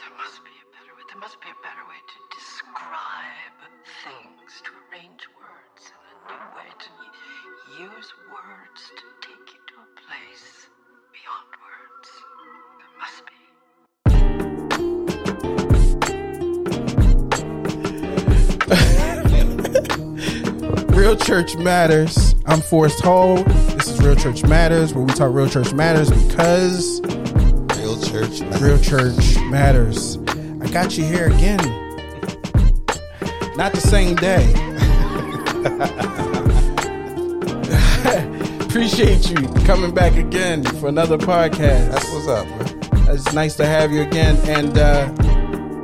There must be a better way. There must be a better way to describe things, to arrange words in a new way, to use words to take you to a place beyond words. There must be. Real Church Matters. I'm Forrest Hall. This is Real Church Matters, where we talk Real Church Matters because Real church. Real Church Matters. I got you here again. Not the same day. Appreciate you coming back again for another podcast. That's what's up, man. It's nice to have you again. And uh,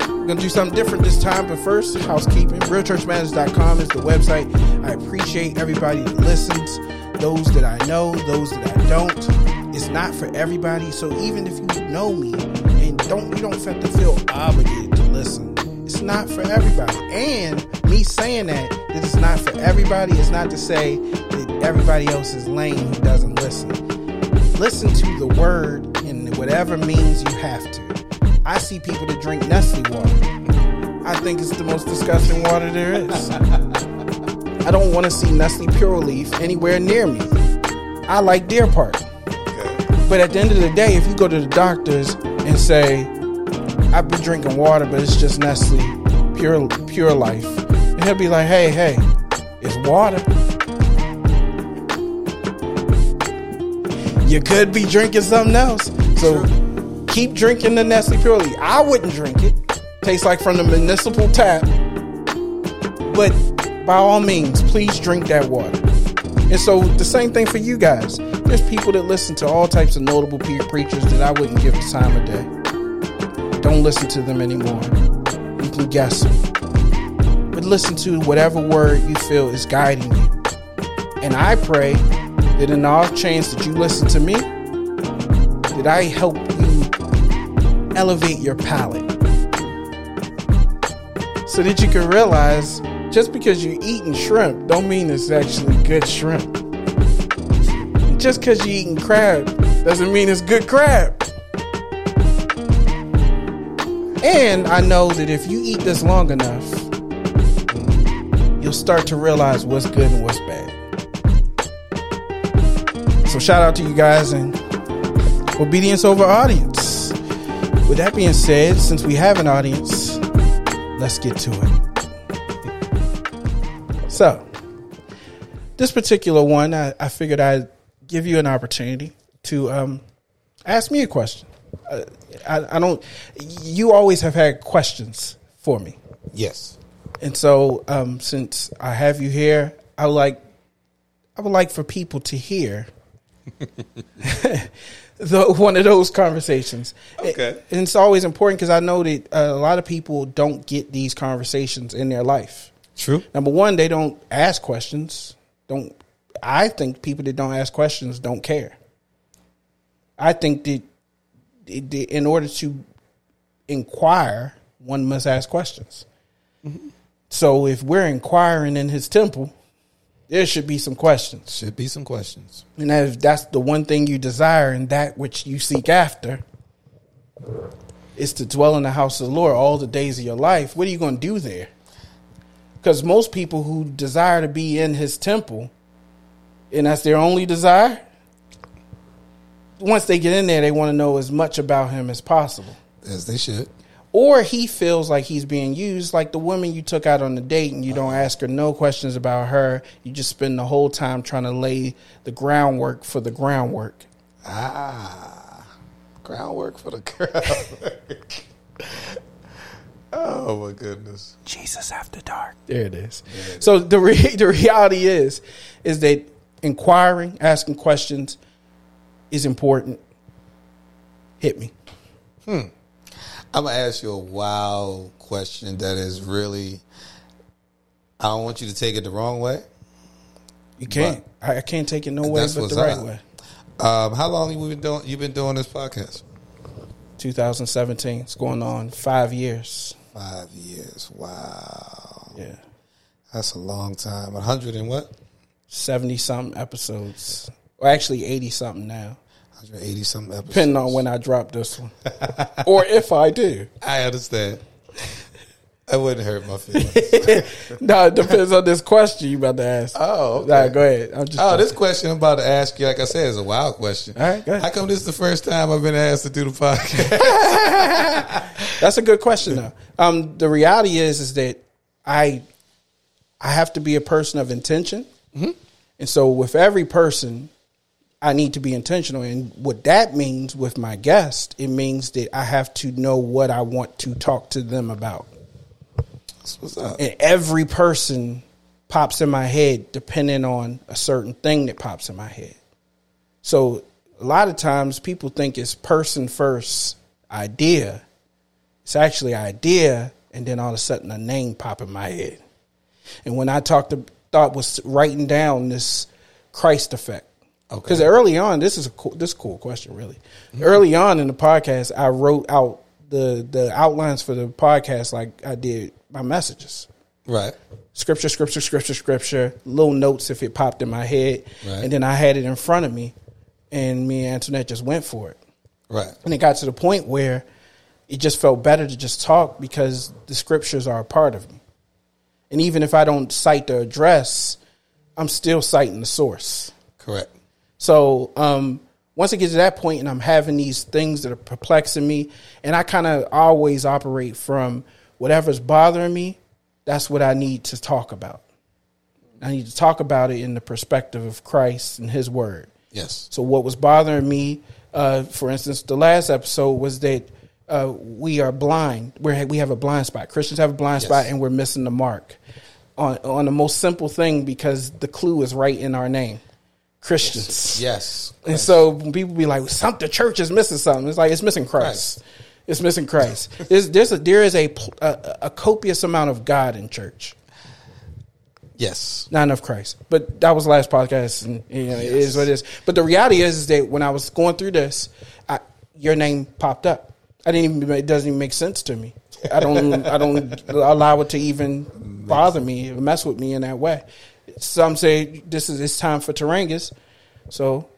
we're going to do something different this time. But first, housekeeping. RealChurchMatters.com is the website. I appreciate everybody that listens, those that I know, those that I don't. It's not for everybody. So even if you know me and don't, you don't have to feel obligated to listen. It's not for everybody. And me saying that, that it's not for everybody is not to say that everybody else is lame who doesn't listen listen to the word in whatever means you have to. I see people that drink Nestle water. I think it's the most disgusting water there is. I don't want to see Nestle Pure Life anywhere near me. I like Deer Park. But at the end of the day, if you go to the doctors and say, I've been drinking water, but it's just Nestle Pure Pure Life, and he'll be like, Hey, hey, it's water. You could be drinking something else. So keep drinking the Nestle Pure Life. I wouldn't drink it. Tastes like from the municipal tap. But by all means, please drink that water. And so the same thing for you guys. There's people that listen to all types of notable preachers that I wouldn't give the time of day. Don't listen to them anymore. You can guess. But listen to whatever word you feel is guiding you. And I pray that in off chance that you listen to me, that I help you elevate your palate. So that you can realize just because you're eating shrimp don't mean it's actually good shrimp. Just because you're eating crab doesn't mean it's good crab. And I know that if you eat this long enough, you'll start to realize what's good and what's bad. So shout out to you guys and obedience over audience. With that being said, since we have an audience, let's get to it. So, this particular one, I, I figured I'd give you an opportunity to um, ask me a question. Uh, I, I don't. You always have had questions for me, Yes. and so um, since I have you here, I would like. I would like for people to hear the one of those conversations. Okay. and it's always important because I know that uh, a lot of people don't get these conversations in their life. True. Number one, they don't ask questions. Don't I think people that don't ask questions don't care. I think that in order to inquire, one must ask questions. Mm-hmm. So if we're inquiring in his temple, there should be some questions. Should be some questions. And if that's the one thing you desire and that which you seek after is to dwell in the house of the Lord all the days of your life, what are you going to do there? Because most people who desire to be in his temple, and that's their only desire, once they get in there, they want to know as much about him as possible. As they should. Or he feels like he's being used, like the woman you took out on the date and you don't ask her no questions about her. You just spend the whole time trying to lay the groundwork for the groundwork. Ah. Groundwork for the groundwork. Oh my goodness. Jesus after dark. There it is. So the re- the reality is is that inquiring, asking questions is important. Hit me. I'm gonna ask you a wild question that is really I don't want you to take it the wrong way. You can't. I, I can't take it no way but the right up. way. Um, how long have you been doing you've been doing this podcast? 2017. It's going on five years. Five years. Wow. Yeah. That's a long time. A hundred and what? 70 something episodes. Or actually 80 something now. 180 something episodes. depending on when I drop this one, or if I do. I understand. That wouldn't hurt my feelings. No, it depends on this question you about to ask. Oh, okay. Nah, go ahead. I'm just. Oh, this question I'm about to ask you, like I said, is a wild question. All right, go ahead. How come this is the first time I've been asked to do the podcast? That's a good question, though. Um, the reality is, is that I, I have to be a person of intention, and so with every person, I need to be intentional. And what that means with my guest, it means that I have to know what I want to talk to them about. That's what's up. And every person pops in my head depending on a certain thing that pops in my head. So a lot of times people think it's person first idea. It's actually idea, and then all of a sudden a name pop in my head. And when I talked to, thought was writing down this Christ effect. Okay. Because early on, this is a cool, this is a cool question, really. Mm-hmm. Early on in the podcast, I wrote out the the outlines for the podcast like I did my messages Right. scripture, scripture, scripture, scripture, little notes if it popped in my head. Right. And then I had it in front of me, and me and Antoinette just went for it. Right. And it got to the point where it just felt better to just talk because the scriptures are a part of me. And even if I don't cite the address, I'm still citing the source. Correct. So um, once it gets to that point and I'm having these things that are perplexing me, and I kind of always operate from whatever's bothering me, that's what I need to talk about. I need to talk about it in the perspective of Christ and His Word. Yes. So what was bothering me, uh, for instance, the last episode was that uh, we are blind. We're, we have a blind spot. Christians have a blind Yes. spot, and we're missing the mark on on the most simple thing because the clue is right in our name, Christians. Yes. And so when people be like, "Some the church is missing something," it's like it's missing Christ. Christ. It's missing Christ. There's, there's a there is a, a a copious amount of God in church, Yes. not enough Christ. But that was the last podcast, and you know, it is what it is. But the reality is, is that when I was going through this, I, your name popped up. I didn't even. It doesn't even make sense to me. I don't. I don't allow it to even bother me, mess with me in that way. Some say this is it's time for Tarangas, so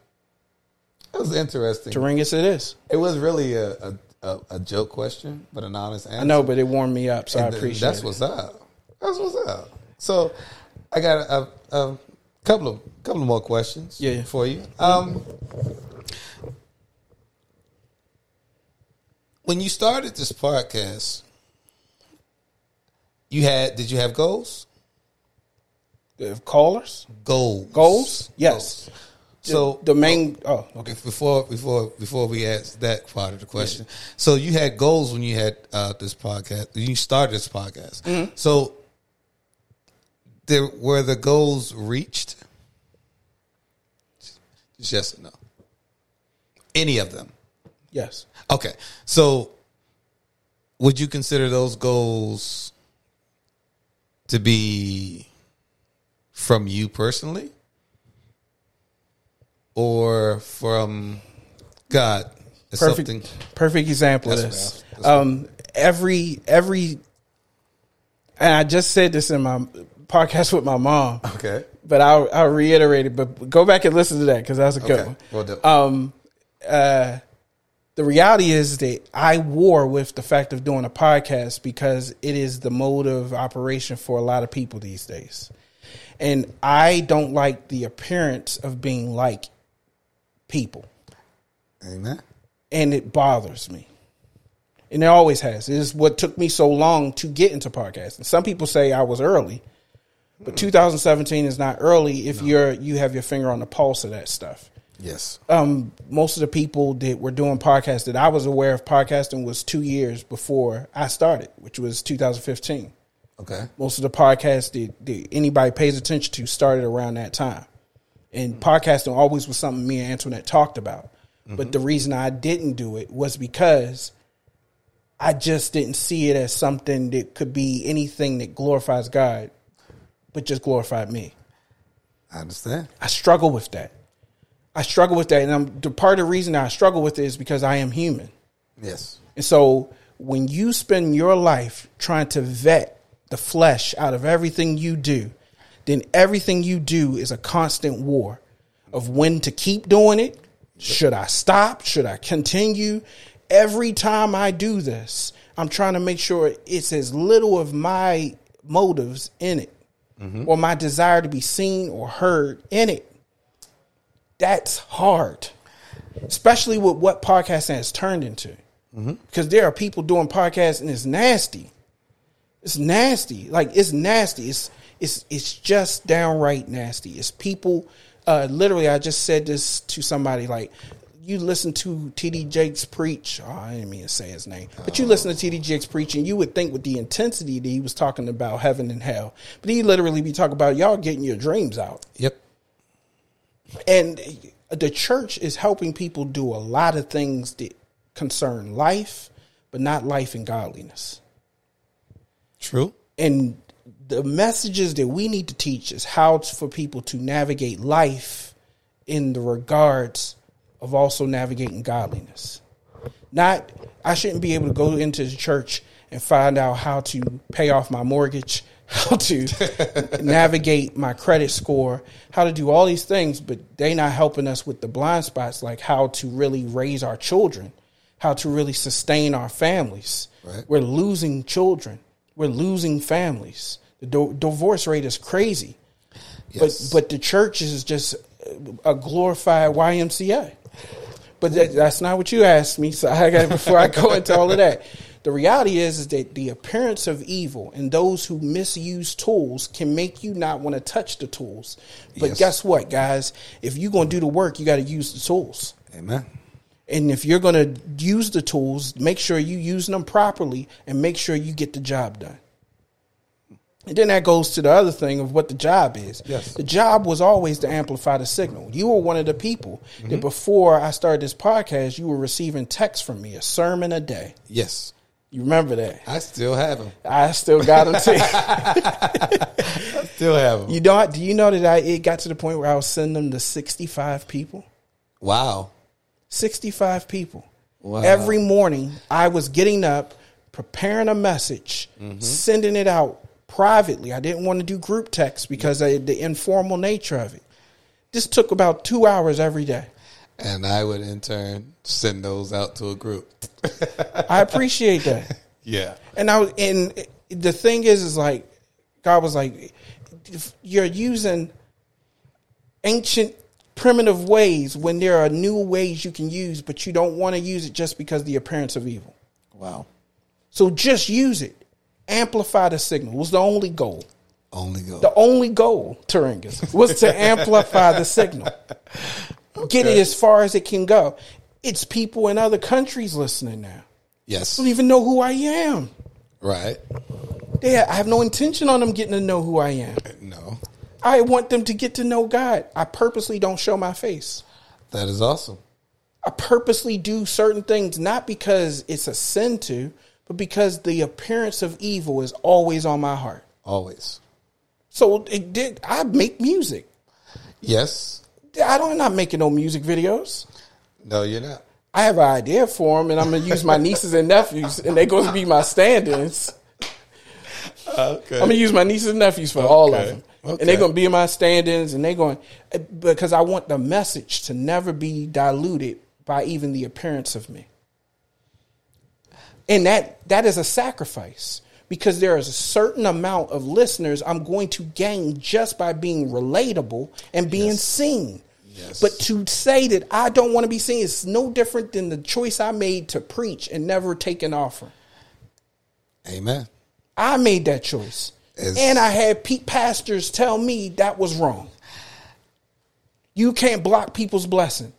That was interesting. Tarangas it is. It was really a, a, a, a joke question, but an honest answer. I know, but it warmed me up, so I And th- appreciate That's it. what's up. That's what's up. So, I got a, a, a couple of couple of more questions. Yeah. for you. Um, when you started this podcast, you had did you have goals? Callers, Goals. goals, yes. Goals. So the main. Oh, okay. before before before we ask that part of the question, so you had goals when you had uh, this podcast. When you started this podcast, Mm-hmm. so there were the goals reached. Just yes or no. Any of them? Yes, Okay, so would you consider those goals to be from you personally, or from God? It's perfect. something- Perfect example of this. I- Um, every every, and I just said this in my podcast with my mom. Okay. but I'll I'll reiterate it. But go back and listen to that because that's a good Okay. one. Well done. Um, uh, the reality is that I war with the fact of doing a podcast because it is the mode of operation for a lot of people these days, and I don't like the appearance of being like people, Amen. and it bothers me. And it always has. It is what took me so long to get into podcasting. Some people say I was early, but 2017 is not early if you're you have your finger on the pulse of that stuff. Yes. Um, most of the people that were doing podcasts that I was aware of podcasting was two years before I started, which was 2015. Okay. Most of the podcasts that, that anybody pays attention to started around that time. And podcasting always was something me and Antoinette talked about. But mm-hmm. the reason I didn't do it was because I just didn't see it as something that could be anything that glorifies God, but just glorified me. I understand. I struggle with that. I struggle with that, and I'm, the part of the reason I struggle with it is because I am human. Yes. And so when you spend your life trying to vet the flesh out of everything you do, then everything you do is a constant war of when to keep doing it Should I stop? Should I continue? Every time I do this, I'm trying to make sure it's as little of my motives in it or my desire to be seen or heard in it. That's hard, especially with what podcasting has turned into. Because there are people doing podcasts and it's nasty. It's nasty. Like it's nasty. It's it's it's just downright nasty. It's people. Uh, literally, I just said this to somebody. Like you listen to TD Jakes preach. Oh, I didn't mean to say his name, but you listen to TD Jakes preach, and you would think with the intensity that he was talking about heaven and hell, but he literally be talking about y'all getting your dreams out. Yep. And the church is helping people do a lot of things that concern life, but not life and godliness. True. And the messages that we need to teach is how to, for people to navigate life in the regards of also navigating godliness. Not, I shouldn't be able to go into the church and find out how to pay off my mortgage, how to navigate my credit score, how to do all these things, but they not helping us with the blind spots, like how to really raise our children, how to really sustain our families. Right. We're losing children. We're losing families. The do- divorce rate is crazy. Yes. But but the church is just a glorified YMCA. But that, that's not what you asked me. So I got before I go into all of that. The reality is, is that the appearance of evil and those who misuse tools can make you not want to touch the tools. But Yes. guess what, guys? If you're going to do the work, you got to use the tools. Amen. And if you're going to use the tools, make sure you use them properly and make sure you get the job done. And then that goes to the other thing of what the job is. Yes. The job was always to amplify the signal. You were one of the people that mm-hmm. before I started this podcast, you were receiving texts from me, a sermon a day. Yes. You remember that? I still have them. I still got them too. I Still have them. you know, do you know that I it got to the point where I was sending them to 65 people? Wow. 65 people. Wow. Every morning, I was getting up, preparing a message, mm-hmm. sending it out privately. I didn't want to do group text because of the informal nature of it. This took about two hours every day. And I would in turn send those out to a group. I appreciate that. Yeah. And I was, and the thing is, is like God was like, if you're using ancient primitive ways when there are new ways you can use, but you don't want to use it just because of the appearance of evil. Wow. So just use it. Amplify the signal was the only goal. Only go. The only goal, Turingus, was to amplify the signal. Get it as far as it can go. It's people in other countries listening now. yes. Don't even know who I am. Right. They, I have no intention on them getting to know who I am. No. I want them to get to know God. I purposely don't show my face. That is awesome. I purposely do certain things not because it's a sin to, but because the appearance of evil is always on my heart. Always. So it did. I make music. Yes. I don't I'm not making no music videos. No, you're not. I have an idea for them, and I'm gonna use my nieces and nephews, and they're gonna be my stand-ins. Okay. I'm gonna use my nieces and nephews for all of them, Okay. and they're gonna be my stand-ins, and they're going because I want the message to never be diluted by even the appearance of me, and that that is a sacrifice because there is a certain amount of listeners I'm going to gain just by being relatable and being seen. Yes. But to say that I don't want to be seen is no different than the choice I made to preach and never take an offering. Amen. I made that choice. As- and I had Pete pastors tell me that was wrong. You can't block people's blessing.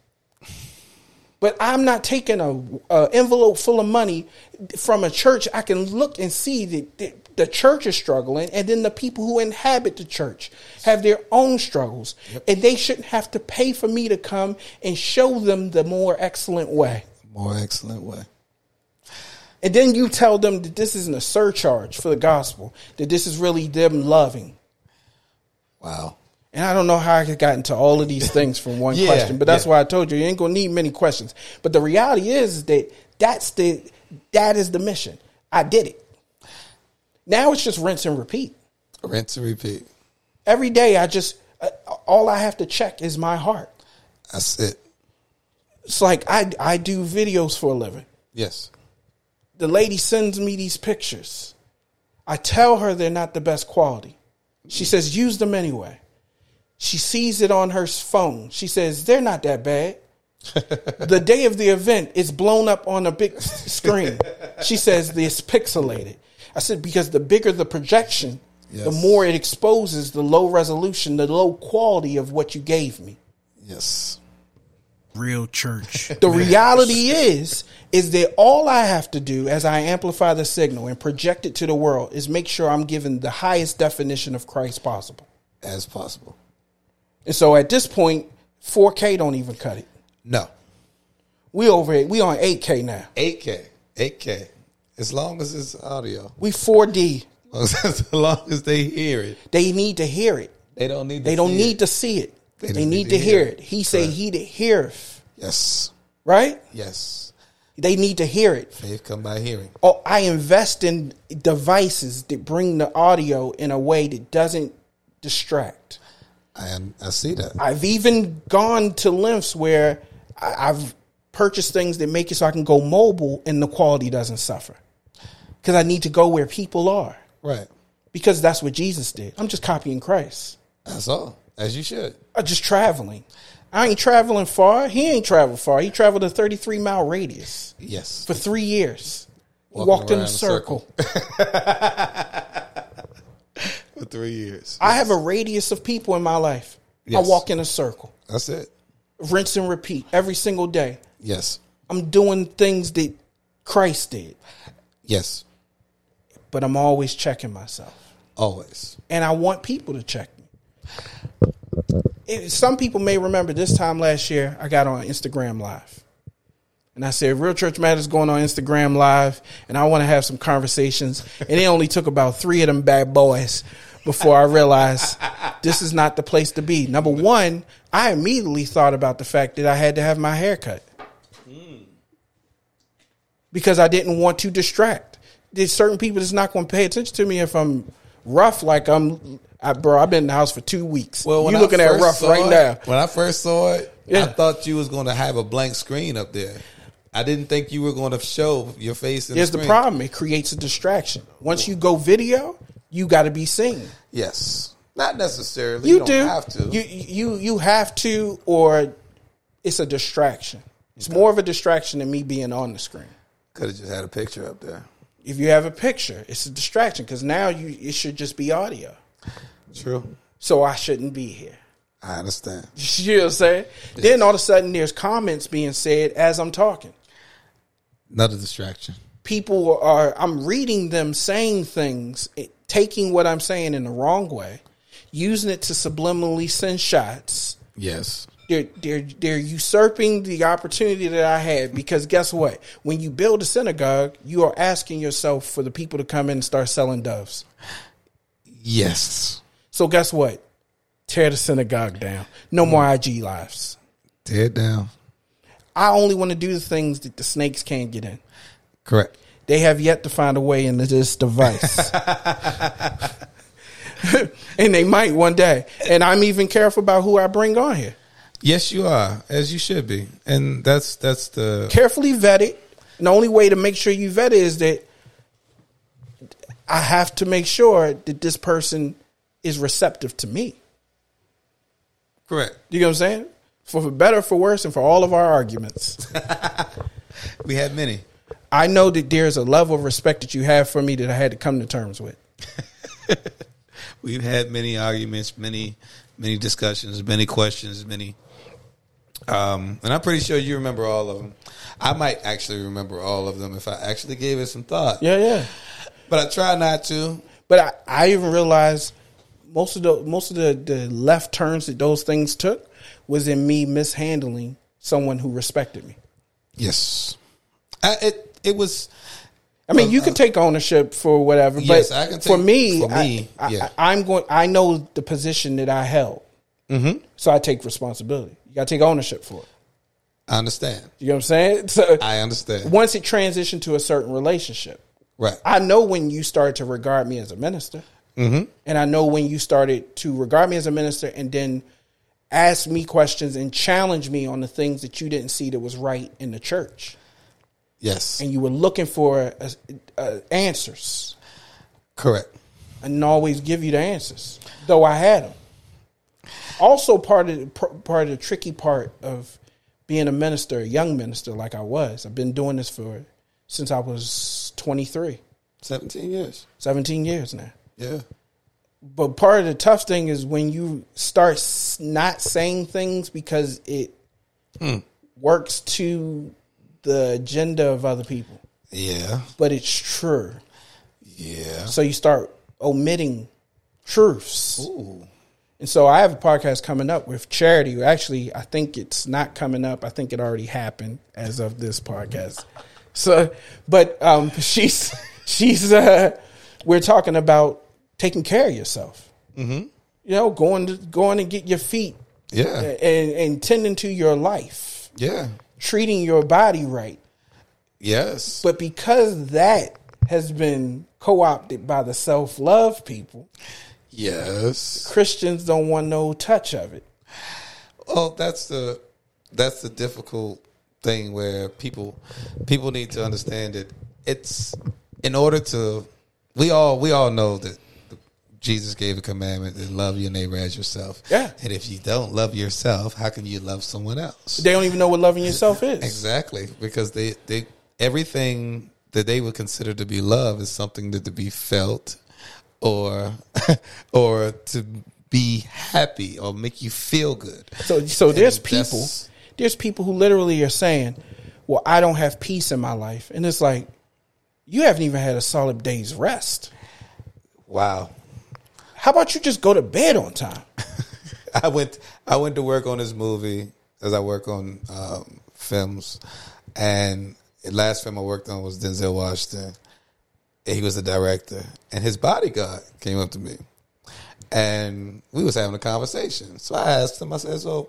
But I'm not taking a, a envelope full of money from a church. I can look and see that the, the church is struggling, and then the people who inhabit the church have their own struggles, and they shouldn't have to pay for me to come and show them the more excellent way. More excellent way. And then you tell them that this isn't a surcharge for the gospel, that this is really them loving. Wow. And I don't know how I got into all of these things from one Yeah, question, but that's yeah. why I told you you ain't gonna need many questions. But the reality is that that's the that is the mission. I did it. Now it's just rinse and repeat. Rinse and repeat. Every day I just uh, all I have to check is my heart. That's it. It's like I I do videos for a living. Yes. The lady sends me these pictures. I tell her they're not the best quality. She says use them anyway. She sees it on her phone. She says they're not that bad. the day of the event, it's blown up on a big screen. She says it's pixelated. I said because the bigger the projection, the more it exposes the low resolution, the low quality of what you gave me. Yes. real church. The reality is, is that all I have to do as I amplify the signal and project it to the world is make sure I'm giving the highest definition of Christ possible. As possible. And so at this point, 4K don't even cut it. No. We over it. We on 8K now. 8K. 8K. As long as it's audio. We 4D. As long as they hear it. They need to hear it. They don't need to They don't see need it. to see it. They, just need, to hear it. He say he that heareth, Yes. right? Yes. They need to hear it. Faith come by hearing. Oh, I invest in devices that bring the audio in a way that doesn't distract. I am I see that. I've even gone to lengths where I've purchased things that make it so I can go mobile and the quality doesn't suffer. Because I need to go where people are. Right. Because that's what Jesus did. I'm just copying Christ. That's all. As you should. I'm just traveling. I ain't traveling far. He ain't traveled far. He traveled a 33 mile radius Yes. for three years. Walking walked in a in a circle. For three years. I have a radius of people in my life. Yes. I walk in a circle, That's it. rinse and repeat every single day. Yes. I'm doing things that Christ did, Yes. but I'm always checking myself. Always. And I want people to check me. It- some people may remember this time last year, I got on Instagram Live. And I said, Real Church Matters going on Instagram Live, and I want to have some conversations. And it only took about three of them bad boys before I realized this is not the place to be. Number one, I immediately thought about the fact that I had to have my hair cut because I didn't want to distract. There's certain people that's not going to pay attention to me if I'm rough, like I'm. I, bro, I've been in the house for two weeks. Well, you looking at rough right it- now. When I first saw it, Yeah. I thought you was going to have a blank screen up there. I didn't think you were going to show your face. In Here's the, the problem: it creates a distraction. Once you go video, you got to be seen. Yes, not necessarily. You, don't do have to. You you you have to, or it's a distraction. It's more of a distraction than me being on the screen. Could have just had a picture up there. If you have a picture, it's a distraction because now you it should just be audio. True. So I shouldn't be here. I understand. You know what I'm saying? Then all of a sudden, there's comments being said as I'm talking. Another distraction. People are, I'm reading them saying things, it- taking what I'm saying in the wrong way, using it to subliminally send shots. Yes. They're, they're, they're usurping the opportunity that I had because guess what? When you build a synagogue, you are asking yourself for the people to come in and start selling doves. Yes. So guess what? Tear the synagogue down. No more IG lives. Tear it down. I only want to do the things that the snakes can't get in. Correct. They have yet to find a way into this device. and they might one day. And I'm even careful about who I bring on here. Yes, you are, as you should be, and that's that's the Carefully vetted. And the only way to make sure you vet it is that I have to make sure that this person is receptive to me. correct. You know what I'm saying? For, for better, for worse, and for all of our arguments. We had many. I know that there's a level of respect that you have for me that I had to come to terms with. We've had many arguments, many many discussions, many questions, many. Um, and I'm pretty sure you remember all of them. I might actually remember all of them if I actually gave it some thought. Yeah, yeah. But I try not to. But I, I even realized most of the most of the, the left turns that those things took was in me mishandling someone who respected me. Yes. I, it it was I mean, you can take ownership for whatever, but Yes, I can for me, for me, I, yeah. I, am going. I know the position that I held, mm-hmm. so I take responsibility. You got to take ownership for it. I understand. You know what I'm saying? So I understand. once it transitioned to a certain relationship, Right. I know when you started to regard me as a minister, Mm-hmm. and I know when you started to regard me as a minister, and then ask me questions and challenge me on the things that you didn't see that was right in the church, Yes. and you were looking for uh, uh, answers. Correct. I didn't always give you the answers, though I had them. Also, part of the, part of the tricky part of being a minister, a young minister like I was, I've been doing this for since I was 23, 17 years. 17 years now. Yeah. But part of the tough thing is when you start not saying things because it works to the agenda of other people, Yeah. but it's true. Yeah. So you start omitting truths. Ooh. And so I have a podcast coming up with Charity. Actually, I think it's not coming up. I think it already happened as of this podcast. So, but um, she's she's uh, we're talking about taking care of yourself. Mm-hmm. You know, going to going and get your feet Yeah. and, and tending to your life, Yeah. Treating your body right. Yes. But because that has been co opted by the self love people, yes. Christians don't want no touch of it. Well, that's the that's the difficult thing where people people need to understand that it's in order to we all we all know that Jesus gave a commandment to love your neighbor as yourself. Yeah. And if you don't love yourself, how can you love someone else? They don't even know what loving yourself is. Exactly, because they they everything that they would consider to be love is something that to be felt or or to be happy or make you feel good. So, so there's And people, there's people who literally are saying, "Well, I don't have peace in my life," and it's like, you haven't even had a solid day's rest. Wow. How about you just go to bed on time? I went I went to work on this movie as I work on um, films, and the last film I worked on was Denzel Washington. He was the director, and his bodyguard came up to me, and we was having a conversation. So I asked him, I said, "So,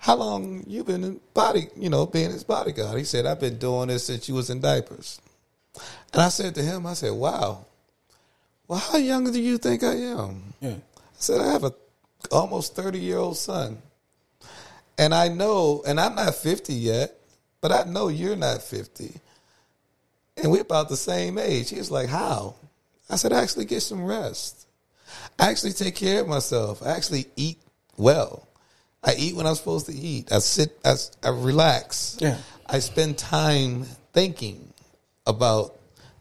how long you been in body, you know, being his bodyguard?" He said, "I've been doing this since you was in diapers." And I said to him, I said, "Wow, well, how young do you think I am?" Yeah. I said, I have a almost 30 year old son. And I know, and I'm not 50 yet, but I know you're not 50. And we're about the same age. He was like, How? I said, I actually get some rest. I actually take care of myself. I actually eat well. I eat when I'm supposed to eat. I sit, I, I relax. Yeah. I spend time thinking about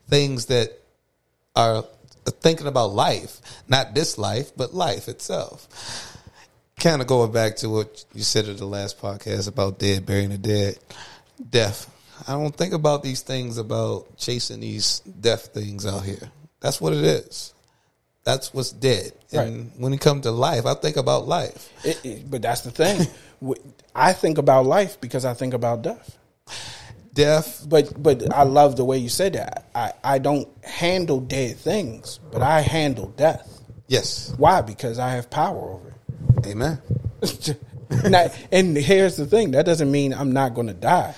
things that are thinking about life, not this life, but life itself. Kind of going back to what you said at the last podcast about dead, burying the dead, death. I don't think about these things about chasing these death things out here. That's what it is. That's what's dead. And when it comes to life, I think about life. It, it- but that's the thing. I think about life because I think about death. Death, But but I love the way you said that. I, I don't handle dead things, but I handle death. yes. Why? Because I have power over it. Amen. Now, and here's the thing: that doesn't mean I'm not going to die.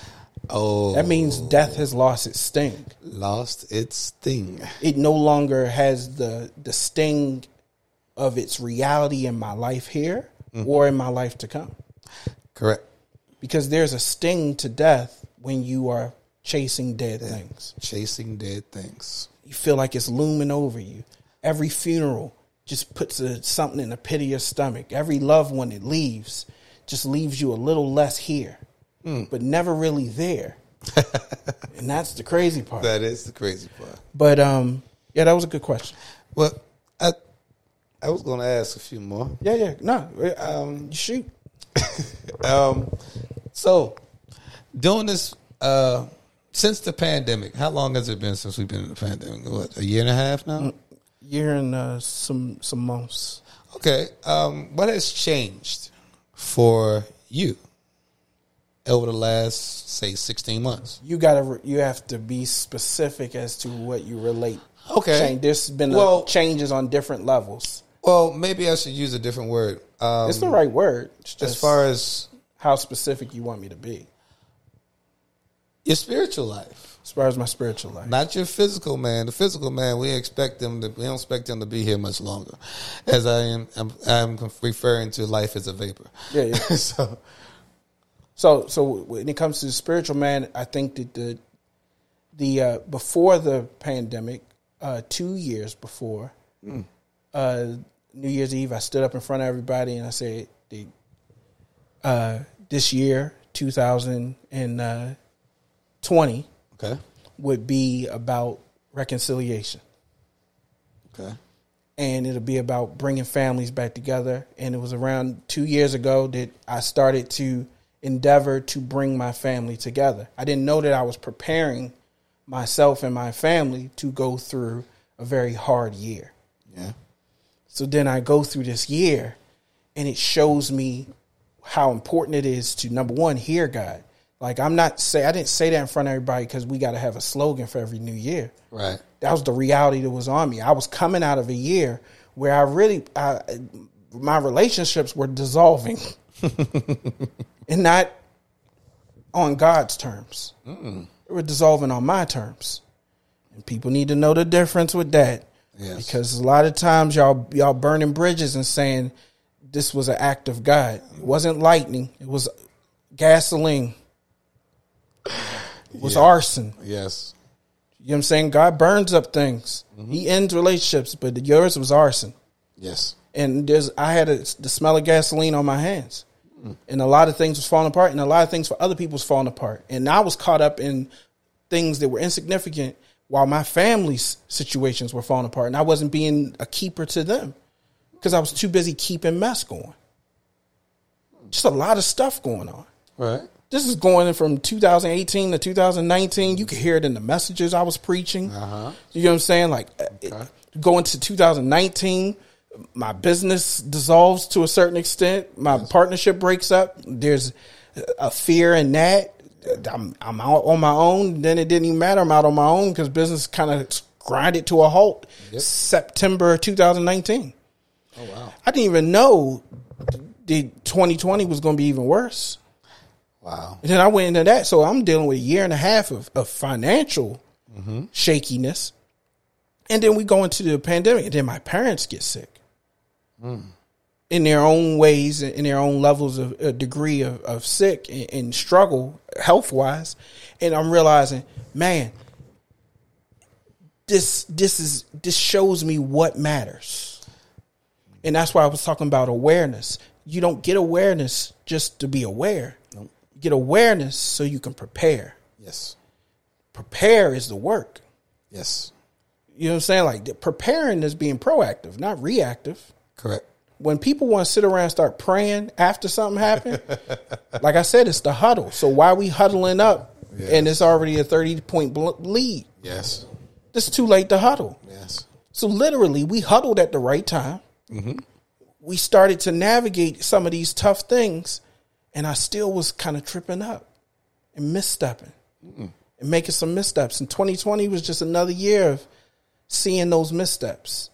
Oh, That means death has lost its sting. lost its sting. It no longer has the the sting of its reality in my life here mm-hmm. or in my life to come. Correct. Because there's a sting to death when you are chasing dead things. Chasing dead things. You feel like it's looming over you. Every funeral just puts a, something in the pit of your stomach. Every loved one that leaves just leaves you a little less here, but never really there. and that's the crazy part. That is the crazy part. But um, yeah, that was a good question. Well, I I was going to ask a few more. Yeah, yeah, no, um, shoot. Um, so doing this uh, since the pandemic, how long has it been since we've been in the pandemic? What a year and a half now. Year and uh, some some months. Okay, um, what has changed for you over the last say sixteen months? You gotta you have to be specific as to what you relate. Okay. Change. There's been Well- a changes on different levels. Well, maybe I should use a different word. Um, It's the right word. It's as far as how specific you want me to be. Your spiritual life, as far as my spiritual life. not your physical man. The physical man, we expect them to. We don't expect them to be here much longer. As I am, I'm, I'm referring to life as a vapor. Yeah, yeah. so So, so when it comes to the spiritual man, I think that the the uh, before the pandemic, uh, two years before uh, New Year's Eve, I stood up in front of everybody and I said, the, uh, "This year, 2020, okay, would be about reconciliation." okay, and it'll be about bringing families back together. And it was around two years ago that I started to endeavor to bring my family together. I didn't know that I was preparing myself and my family to go through a very hard year. yeah, So then I go through this year and it shows me how important it is to number one, hear God. Like I'm not say I didn't say that in front of everybody because we got to have a slogan for every new year right, that was the reality that was on me. I was coming out of a year where I really, I, my relationships were dissolving, and not on God's terms. They were dissolving on my terms, and people need to know the difference with that. Yes. Because a lot of times y'all y'all burning bridges and saying this was an act of God. It wasn't lightning. It was gasoline. Was Yeah. arson. yes, You know what I'm saying? God burns up things. Mm-hmm. He ends relationships, but yours was arson. yes, And there's I had a, the smell of gasoline on my hands. Mm. And a lot of things was falling apart and a lot of things for other people was falling apart. And I was caught up in things that were insignificant while my family's situations were falling apart and I wasn't being a keeper to them because I was too busy keeping mess going. Just a lot of stuff going on right, this is going from 2018 to 2019. You could hear it in the messages I was preaching. Uh-huh. You know what I'm saying? Like uh, it- going to 2019, my business dissolves to a certain extent. My partnership breaks up. There's a fear in that. I'm I'm out on my own. Then it didn't even matter. I'm out on my own because business kind of grinded to a halt. September 2019. oh wow, I didn't even know the 2020 was going to be even worse. Wow, And then I went into that. So I'm dealing with a year and a half of, of financial mm-hmm. shakiness. And then we go into the pandemic. And then my parents get sick mm. in their own ways, in their own levels of a degree of, of sick and, and struggle health wise. And I'm realizing, man, this this is this shows me what matters. And that's why I was talking about awareness. You don't get awareness just to be aware. Get awareness so you can prepare. yes, Prepare is the work. yes, You know what I'm saying? Like preparing is being proactive, not reactive. correct, When people want to sit around and start praying after something happened, like I said, it's the huddle. So why we huddling up and it's already a 30 point lead? yes, It's too late to huddle. yes, So literally, we huddled at the right time. Mm-hmm. We started to navigate some of these tough things, and I still was kind of tripping up and misstepping and making some missteps. And 2020 was just another year of seeing those missteps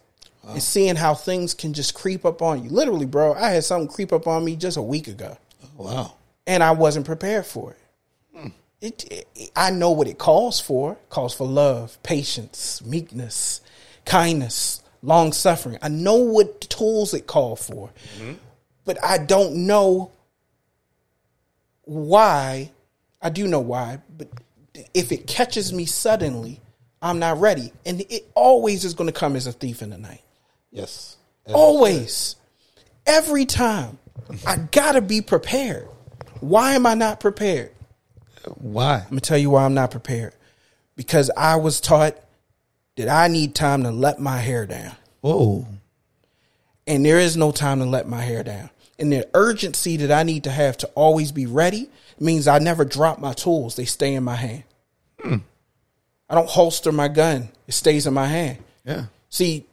and seeing how things can just creep up on you. Literally, bro, I had something creep up on me just a week ago, oh, wow, and I wasn't prepared for it. Hmm. It, it, I know what it calls for. It calls for love, patience, meekness, kindness, long suffering. I know what tools it call for, mm-hmm. but I don't know why. I do know why, but if it catches me suddenly, I'm not ready, and it always is going to come as a thief in the night. yes, Always. Every time. I gotta be prepared. Why am I not prepared? Why? I'm gonna tell you why I'm not prepared. Because I was taught that I need time to let my hair down. Whoa, And there is no time to let my hair down. And the urgency that I need to have to always be ready means I never drop my tools. They stay in my hand. Hmm. I don't holster my gun. It stays in my hand. yeah, See,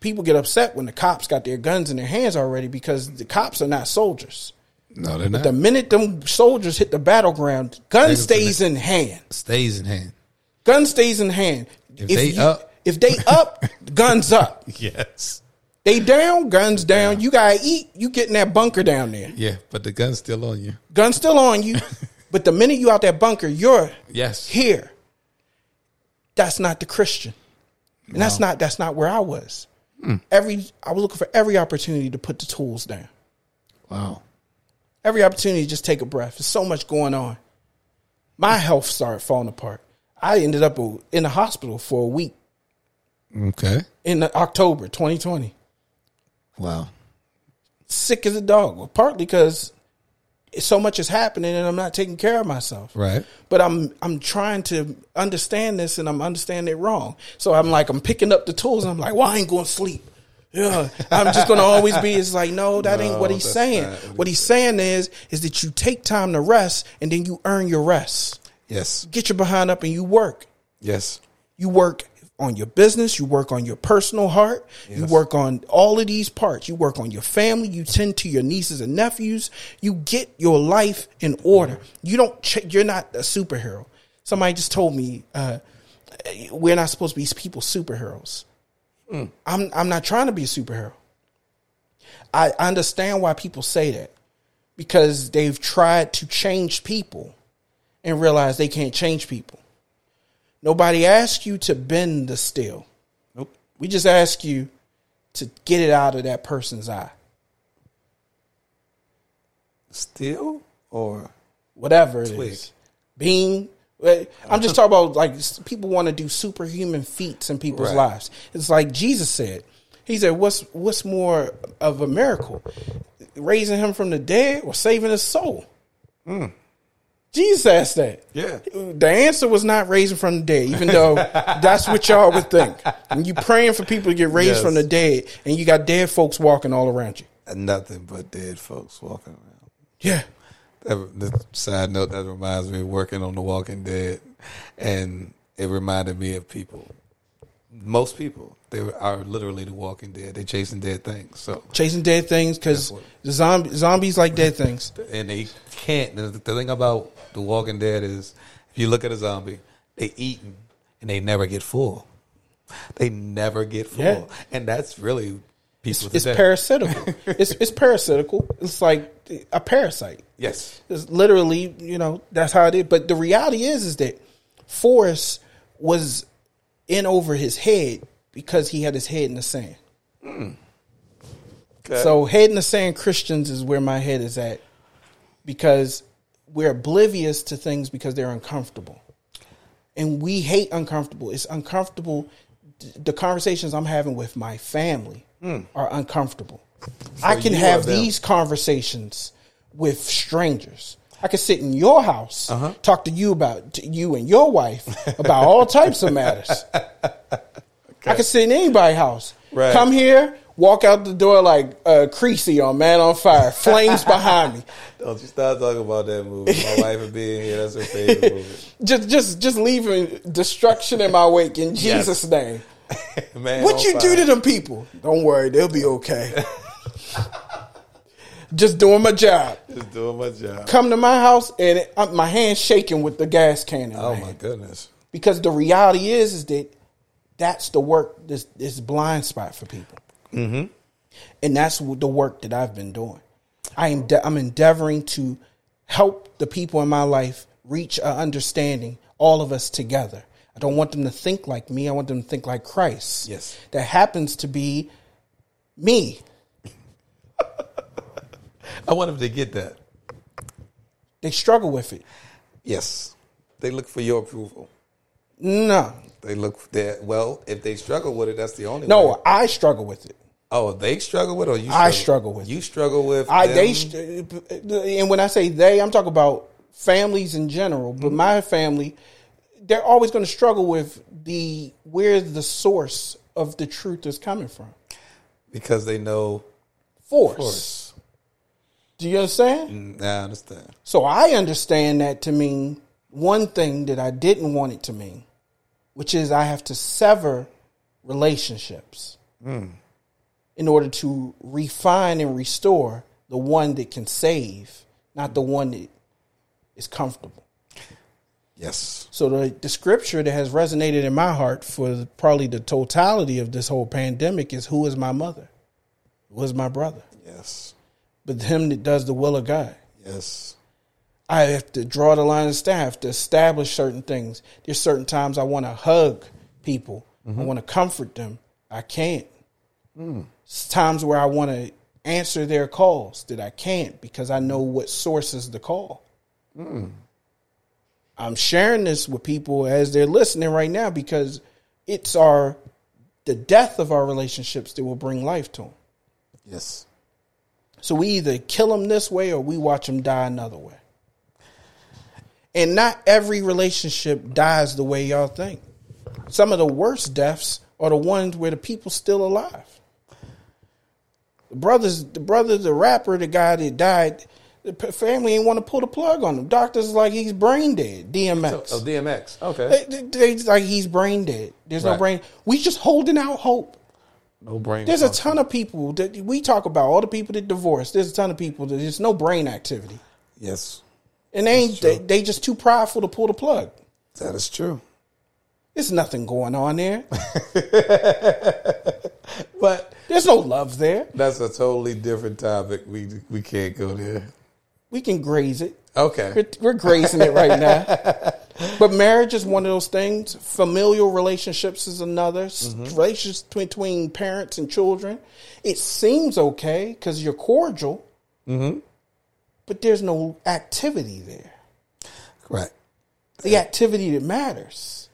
people get upset when the cops got their guns in their hands already because the cops are not soldiers. no, they're not. The minute them soldiers hit the battleground, gun Niggas stays in hand. Stays in hand. Gun stays in hand. If they up. if they up, guns up. Yes. They down, guns down. You gotta eat. You get in that bunker down there. Yeah, but the gun's still on you. Gun's still on you, But the minute you out that bunker, you're Yes. here. That's not the Christian. And that's not that's not where I was. Hmm. Every I was looking for every opportunity to put the tools down. Wow. Every opportunity to just take a breath. There's so much going on. My health started falling apart. I ended up in the hospital for a week Okay. in October 2020. Wow. Sick as a dog. Well, partly because so much is happening and I'm not taking care of myself. Right. But I'm I'm trying to understand this and I'm understanding it wrong. So I'm like I'm picking up the tools and I'm like, well, I ain't going to sleep. Yeah, I'm just going to always be. It's like no, that ain't what he's saying. what What he's saying is is that you take time to rest and then you earn your rest. Yes. Get your behind up and you work. Yes. You work on your business, you work on your personal heart, you work on all of these parts. You work on your family, you tend to your nieces and nephews. You get your life in order. You don't ch- you're not a superhero. Somebody just told me uh, we're not supposed to be people superheroes. I'm I'm not trying to be a superhero. I understand why people say that because they've tried to change people and realize they can't change people. Nobody asked you to bend the steel. Nope. We just ask you to get it out of that person's eye. Steel or Whatever it is. Twig. Being eh, I'm just talking about like people want to do superhuman feats in people's Right. lives. It's like Jesus said. He said, "What's what's more of a miracle, raising him from the dead or saving his soul?" Jesus asked that. Yeah. The answer was not raising from the dead, even though that's what y'all would think. And you praying for people to get raised Yes. from the dead, and you got dead folks walking all around you. nothing but dead folks walking around. Yeah. That, side note that reminds me of working on The Walking Dead, and it reminded me of people. Most people they are literally the Walking Dead. They're chasing dead things. So Chasing dead things because That's the zombie, zombies like dead things. and they can't. The thing about The Walking Dead is, if you look at a zombie, they eating and they never get full. They never get full, Yeah. and that's really. It's today. parasitical. it's it's parasitical. It's like a parasite. Yes, It's literally, you know, that's how it is. But the reality is, is that Forrest was in over his head because he had his head in the sand. Okay. So head in the sand Christians is where my head is at because we're oblivious to things because they're uncomfortable. And we hate uncomfortable. It's uncomfortable. The conversations I'm having with my family are uncomfortable. I can have these conversations with strangers. I can sit in your house, talk to you about to you and your wife about all types of matters. I can sit in anybody's house. Right. Come here, walk out the door like uh, Creasy on Man on Fire, flames behind me. don't you start talking about that movie. My wife would be here. That's her favorite movie. Just, just, just leaving destruction in my wake in Jesus' name. Man, What you do to them people? Don't worry, they'll be okay. just doing my job. Just doing my job. Come to my house and it, uh, my hand's shaking with the gas can. Oh my my goodness. Because the reality is, is that that's the work. This this blind spot for people, mm-hmm. and that's the work that I've been doing. I am de- I'm endeavoring to help the people in my life reach an understanding. All of us together. I don't want them to think like me. I want them to think like Christ. Yes. that happens to be me. I want them to get that. They struggle with it. Yes. They look for your approval. No, They look that. Well, if they struggle with it, that's the only way. no, I struggle with it. Oh, they struggle with it or you I struggle with You struggle with I them? they and when I say they, I'm talking about families in general. But Mm-hmm. my family, they're always going to struggle with the where the source of the truth is coming from. because they know Force. force. Do you understand? Mm, I understand. So I understand that to mean one thing that I didn't want it to mean, which is I have to sever relationships hmm. in order to refine and restore the one that can save, not the one that is comfortable. Yes. So the, the scripture that has resonated in my heart for probably the totality of this whole pandemic is who is my mother? Who is my brother? Yes. But him that does the will of God. Yes. I have to draw the line of staff to establish certain things. There's certain times I want to hug people. I mm-hmm. want to comfort them. I can't. Mm. It's times where I want to answer their calls that I can't because I know what source is the call. Mm. I'm sharing this with people as they're listening right now because it's our the death of our relationships that will bring life to them. Yes. So we either kill them this way or we watch them die another way. And not every relationship dies the way y'all think. Some of the worst deaths are the ones where the people still alive. The brothers, the brother, the rapper, the guy that died, the family ain't want to pull the plug on him. Doctors like he's brain dead. DMX. Oh, DMX. Okay. They, they, they like he's brain dead. There's no brain. We just holding out hope. No brain. There's a ton of people that we talk about. All the people that divorced. There's a ton of people that there's no brain activity, Yes, and they ain't they, they just too prideful to pull the plug. that is true. There's nothing going on there. But There's no love there. that's a totally different topic. We we can't go there. We can graze it. Okay. We're, we're grazing it right now. But marriage is one of those things. Familial relationships is another. S- mm-hmm. Relationships between, between parents and children. It seems okay because you're cordial, mm-hmm. But there's no activity there. Right. The activity that matters.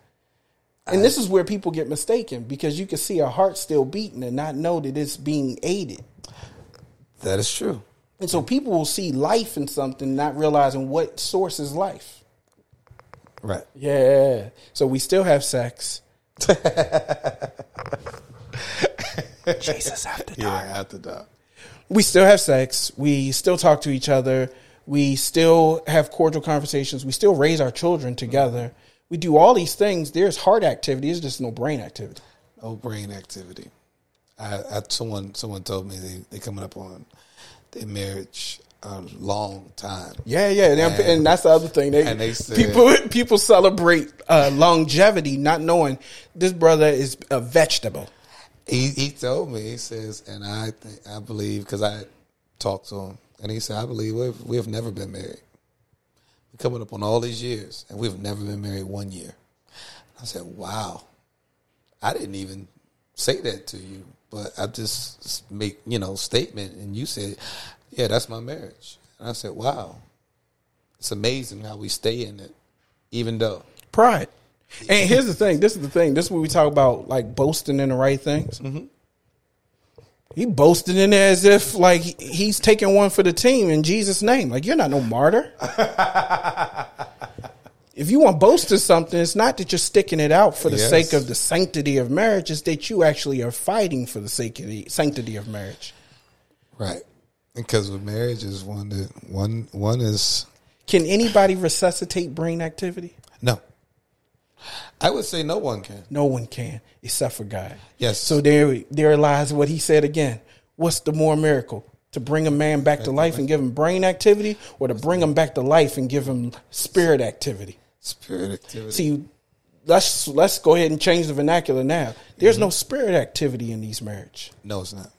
And this is where people get mistaken because you can see a heart still beating and not know that it's being aided. That is true. And so people will see life in something, not realizing what source is life. Right. Yeah. So we still have sex. Jesus after Yeah. After that. We still have sex. We still talk to each other. We still have cordial conversations. We still raise our children together. We do all these things. There's heart activity. There's just no brain activity. No brain activity. I, I someone someone told me they they coming up on their marriage a long time. Yeah, yeah, and, And- and that's the other thing. They, and they said- people people celebrate uh, longevity, not knowing this brother is a vegetable. He he told me he says, and I think I believe because I talked to him, and he said I believe we've we've never been married. We're coming up on all these years, and we've never been married one year. I said, wow. I didn't even say that to you, but I just make you know statement, and you said, yeah, that's my marriage. And I said, wow, it's amazing how we stay in it, even though. Pride. And here's the thing. This is the thing. This is what we talk about, like boasting in the right things. Mm-hmm. He boasted in there as if like he's taking one for the team in Jesus' name. Like you're not no martyr. if you want to boast of something, it's not that you're sticking it out for the Yes. sake of the sanctity of marriage. It's that you actually are fighting for the sake of the sanctity of marriage. Right. Because with marriage is one that one one is Can anybody resuscitate brain activity? no. I would say no one can. No one can except for God. Yes. So there, there lies what he said again. What's the more miracle? To bring a man back to life and give him brain activity, or to bring him back to life and give him spirit activity? Spirit activity. See, let's let's go ahead and change the vernacular now. There's mm-hmm. no spirit activity in these marriage. no, it's not.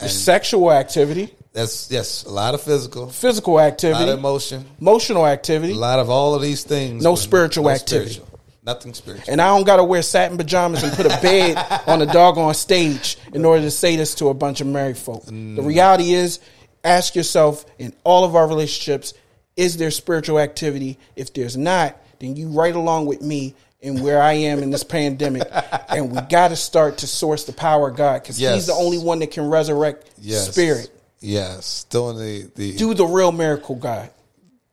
Sexual activity, That's yes, a lot of physical, physical a lot activity, of emotion, emotional activity, a lot of all of these things. No spiritual activity. spiritual. Nothing spiritual. and I don't got to wear satin pajamas and put a bed on a doggone stage in order to say this to a bunch of married folk. The mm. reality is, ask yourself in all of our relationships, is there spiritual activity? If there's not, then you right along with me in where I am in this pandemic, and we got to start to source the power of God because Yes. He's the only one that can resurrect yes. spirit. Yes. Doing the the Do the real miracle, God.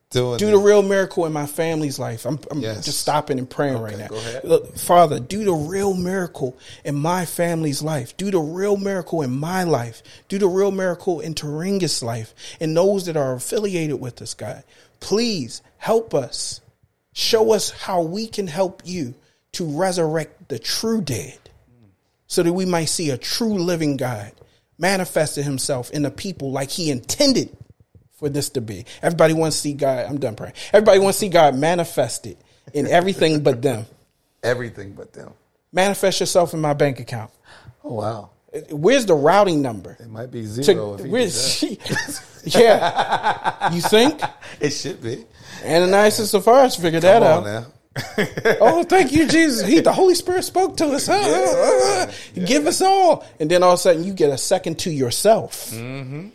doing Do the real miracle in my family's life. I'm, I'm Yes. just stopping and praying right now. Look, Father, do the real miracle in my family's life. Do the real miracle in my life. Do the real miracle in Taringa's life and those that are affiliated with us, God. Please help us. Show us how we can help you to resurrect the true dead so that we might see a true living God manifested himself in the people like he intended for this to be. Everybody wants to see God. I'm done praying. Everybody wants to see God manifested in everything but them. everything but them. Manifest yourself in my bank account. Oh wow. Where's the routing number? It might be To- zero. if he where's that. yeah, you think? It should be. Ananias and Sapphira figured that Come out. now. Oh, thank you, Jesus. He, the Holy Spirit spoke to us. Huh? Give us all. And then all of a sudden, you get a second to yourself. Mm-hmm.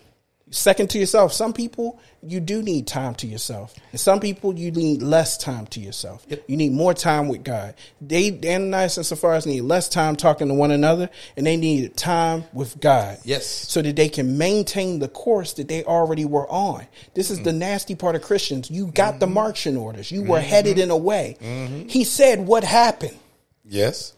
Second to yourself. Some people, you do need time to yourself. And some people, you need less time to yourself. You need more time with God. They, Ananias and Sapphira need less time talking to one another, and they need time with God. Yes. So that they can maintain the course that they already were on. This is the mm. nasty part of Christians. You got the mm-hmm. marching orders. You were mm-hmm. headed in a way. Mm-hmm. He said, What happened? Yes.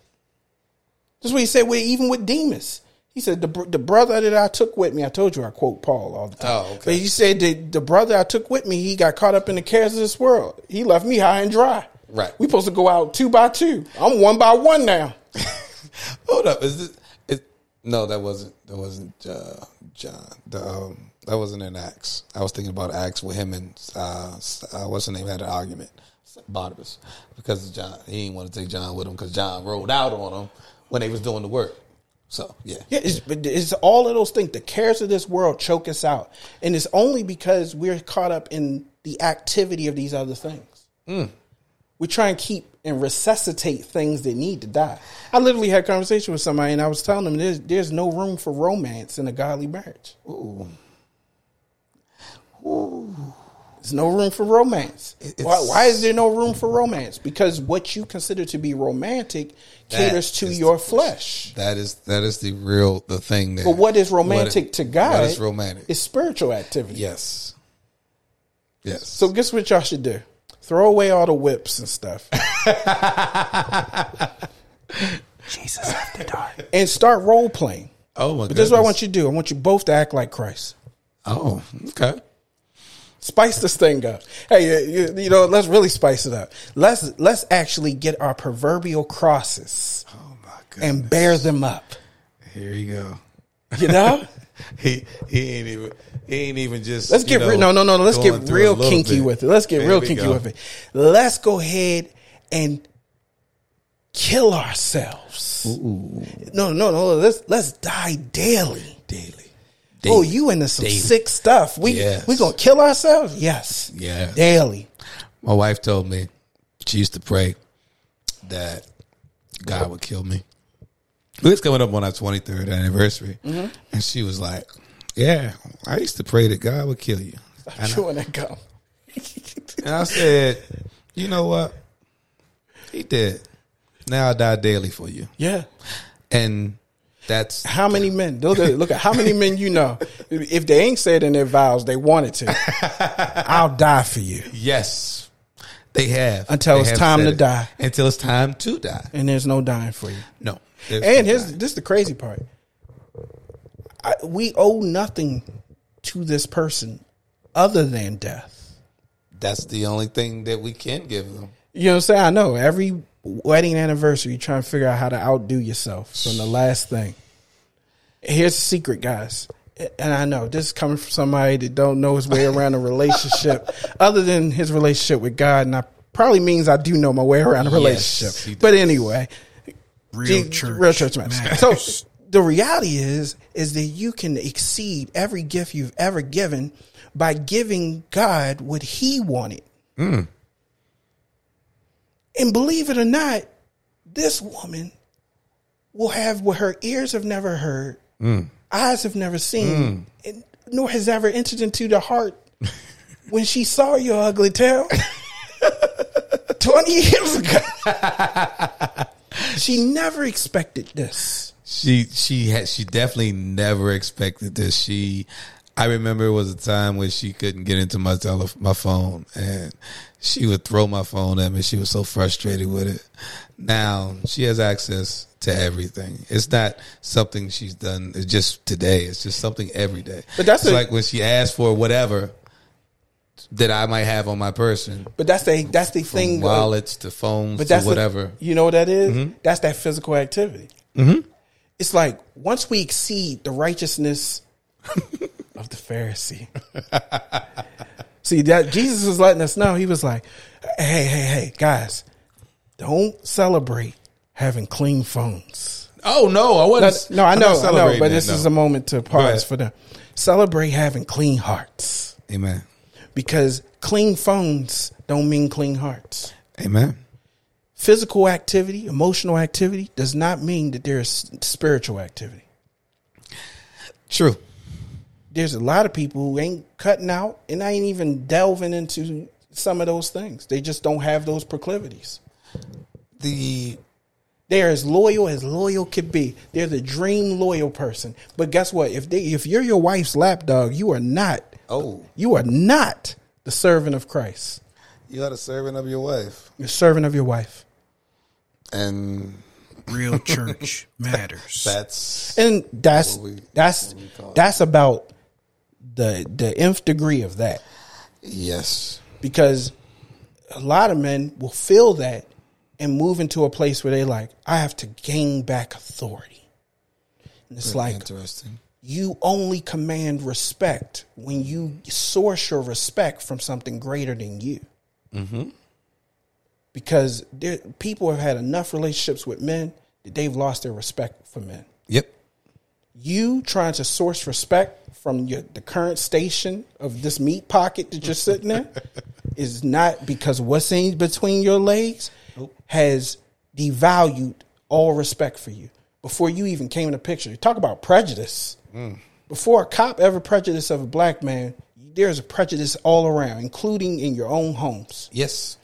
That's what he said with even with Demas. He said the the brother that I took with me. I told you I quote Paul all the time. Oh, okay. But he said that the brother I took with me, he got caught up in the cares of this world. He left me high and dry. Right. We supposed to go out two by two. I'm one by one now. Hold up. Is this? Is, no, that wasn't. That wasn't uh, John. The, um, that wasn't in Acts. I was thinking about Acts with him and uh, uh, what's the name had an argument. Barnabas because John he didn't want to take John with him because John rolled out on him when they was doing the work. So yeah, Yeah, it's, it's all of those things. The cares of this world choke us out, and it's only because we're caught up in the activity of these other things. Hmm. We try and keep and resuscitate things that need to die. I literally had a conversation with somebody, and I was telling them there's there's no room for romance in a godly marriage. There's no room for romance. Why, why is there no room for romance? Because what you consider to be romantic caters to your the- flesh. that is that is the real the thing. There. But what is romantic What- to God? What is romantic? It's spiritual activity. yes, yes. So guess what y'all should do? Throw away all the whips and stuff. Jesus after dark. and start role playing. oh my god. But god, this is what I want you to do. I want you both to act like Christ. Oh, okay. Spice this thing up. Hey, you, you know, let's really spice it up. Let's let's actually get our proverbial crosses Oh my and bear them up. Here you go. You know? he he ain't even he ain't even just. Let's get re- no no no. Let's get real kinky bit. with it. Let's get There real kinky go. with it. Let's go ahead and kill ourselves. No no no. Let's let's die daily. daily. Oh, you into some Daily. sick stuff. We Yes. we gonna kill ourselves? Yes. Yeah. Daily. My wife told me she used to pray that God would kill me. It was coming up on our 23rd anniversary. Mm-hmm. And she was like, Yeah, I used to pray that God would kill you. And I, Chewing that gum. and I said, You know what? He did. Now I die daily for you. Yeah. And that's How many men? Look at, look at how many men you know. If they ain't said in their vows they wanted to, I'll die for you. yes, they have. Until They it's have time to it. die. Until it's time to die. And there's no dying for you. No. And no here's dying. this is the crazy part. I, we owe nothing to this person other than death. that's the only thing that we can give them. You know what I'm saying? I know every wedding anniversary, you try and figure out how to outdo yourself from the last thing. Here's the secret, guys. And I know this is coming from somebody that don't know his way around a relationship, other than his relationship with God, and I probably means I do know my way around a relationship. does. But anyway, Real G- church. real church man. man. So the reality is, is that you can exceed every gift you've ever given by giving God what He wanted. Mm. And believe it or not, this woman will have what her ears have never heard, Mm. eyes have never seen, and nor has ever entered into the heart when she saw your ugly tail 20 years ago. she never expected this. She she had she definitely never expected this. She I remember it was a time when she couldn't get into my tele, my phone and she would throw my phone at me. She was so frustrated with it. Now she has access to everything. It's not something she's done it's just today. It's just something every day. But that's It's a- like when she asked for whatever that I might have on my person, But that's the that's the from thing. wallets to phones but that's the- whatever. you know what that is? That's that physical activity. Mhm. It's like once we exceed the righteousness of the Pharisee. See that Jesus was letting us know. He was like, "Hey, hey, hey, guys, don't celebrate having clean phones. Oh no, I wasn't. no, I I'm know, I know, but that, this no. is a moment to pause for them. Celebrate having clean hearts Amen. because clean phones don't mean clean hearts. Amen. Physical activity, emotional activity does not mean that there's spiritual activity. True. There's a lot of people who ain't cutting out and ain't even delving into some of those things. They just don't have those proclivities. The They're as loyal as loyal could be. They're the dream loyal person. But guess what? If they if you're your wife's lapdog, you are not oh, you are not the servant of Christ. you are the servant of your wife, You're servant of your wife. and Real church matters. that's And that's What we- that's what we call it. that's about the the nth degree of that. yes. Because a lot of men will feel that and move into a place where they like, I have to gain back authority. And it's like interesting. you only command respect when you source your respect from something greater than you. Mm-hmm. Because there, people have had enough relationships with men that they've lost their respect for men. Yep. You trying to source respect from your, the current station of this meat pocket that you're sitting in is not because what's in between your legs has devalued all respect for you before you even came in the picture. You Talk about prejudice. Mm. Before a cop ever prejudiced of a black man, there's a prejudice all around, including in your own homes. Yes.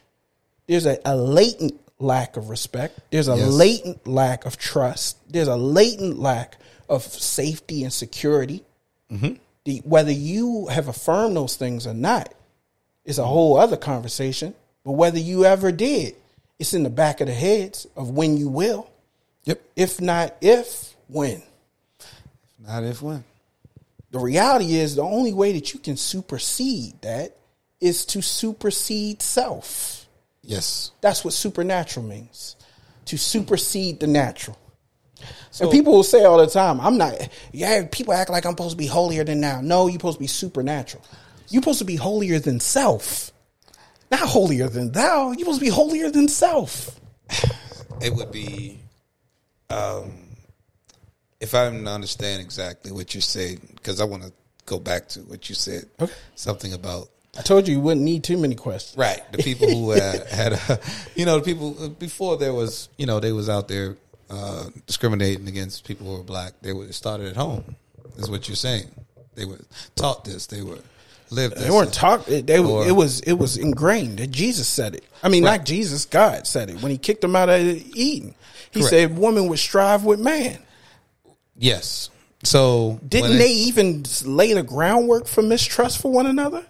There's a, a latent lack of respect. There's a Yes. latent lack of trust. There's a latent lack of safety and security. The, whether you have affirmed those things or not is a whole other conversation. But whether you ever did, it's in the back of the heads of when you will. Yep. If not if, when. If not if when. The reality is the only way that you can supersede that is to supersede self. Yes. That's what supernatural means. To supersede the natural. So and people will say all the time, I'm not yeah, people act like I'm supposed to be holier than now. No, you're supposed to be supernatural. You're supposed to be holier than self. Not holier than thou. You're supposed to be holier than self. it would be um if I understand exactly what you're saying, because I want to go back to what you said. Okay. Something about I told you you wouldn't need too many questions. right the people who had, had uh, you know, the people before there was, you know, they was out there uh, discriminating against people who were black. They were started at home. Is what you're saying. They were taught this. They were lived. This. They weren't taught. It, they, Or- it was it was ingrained. That Jesus said it. I mean, not Jesus. God said it when He kicked them out of Eden. He Correct. said, "Woman would strive with man." Yes. So Didn't they it- even lay the groundwork for mistrust for one another?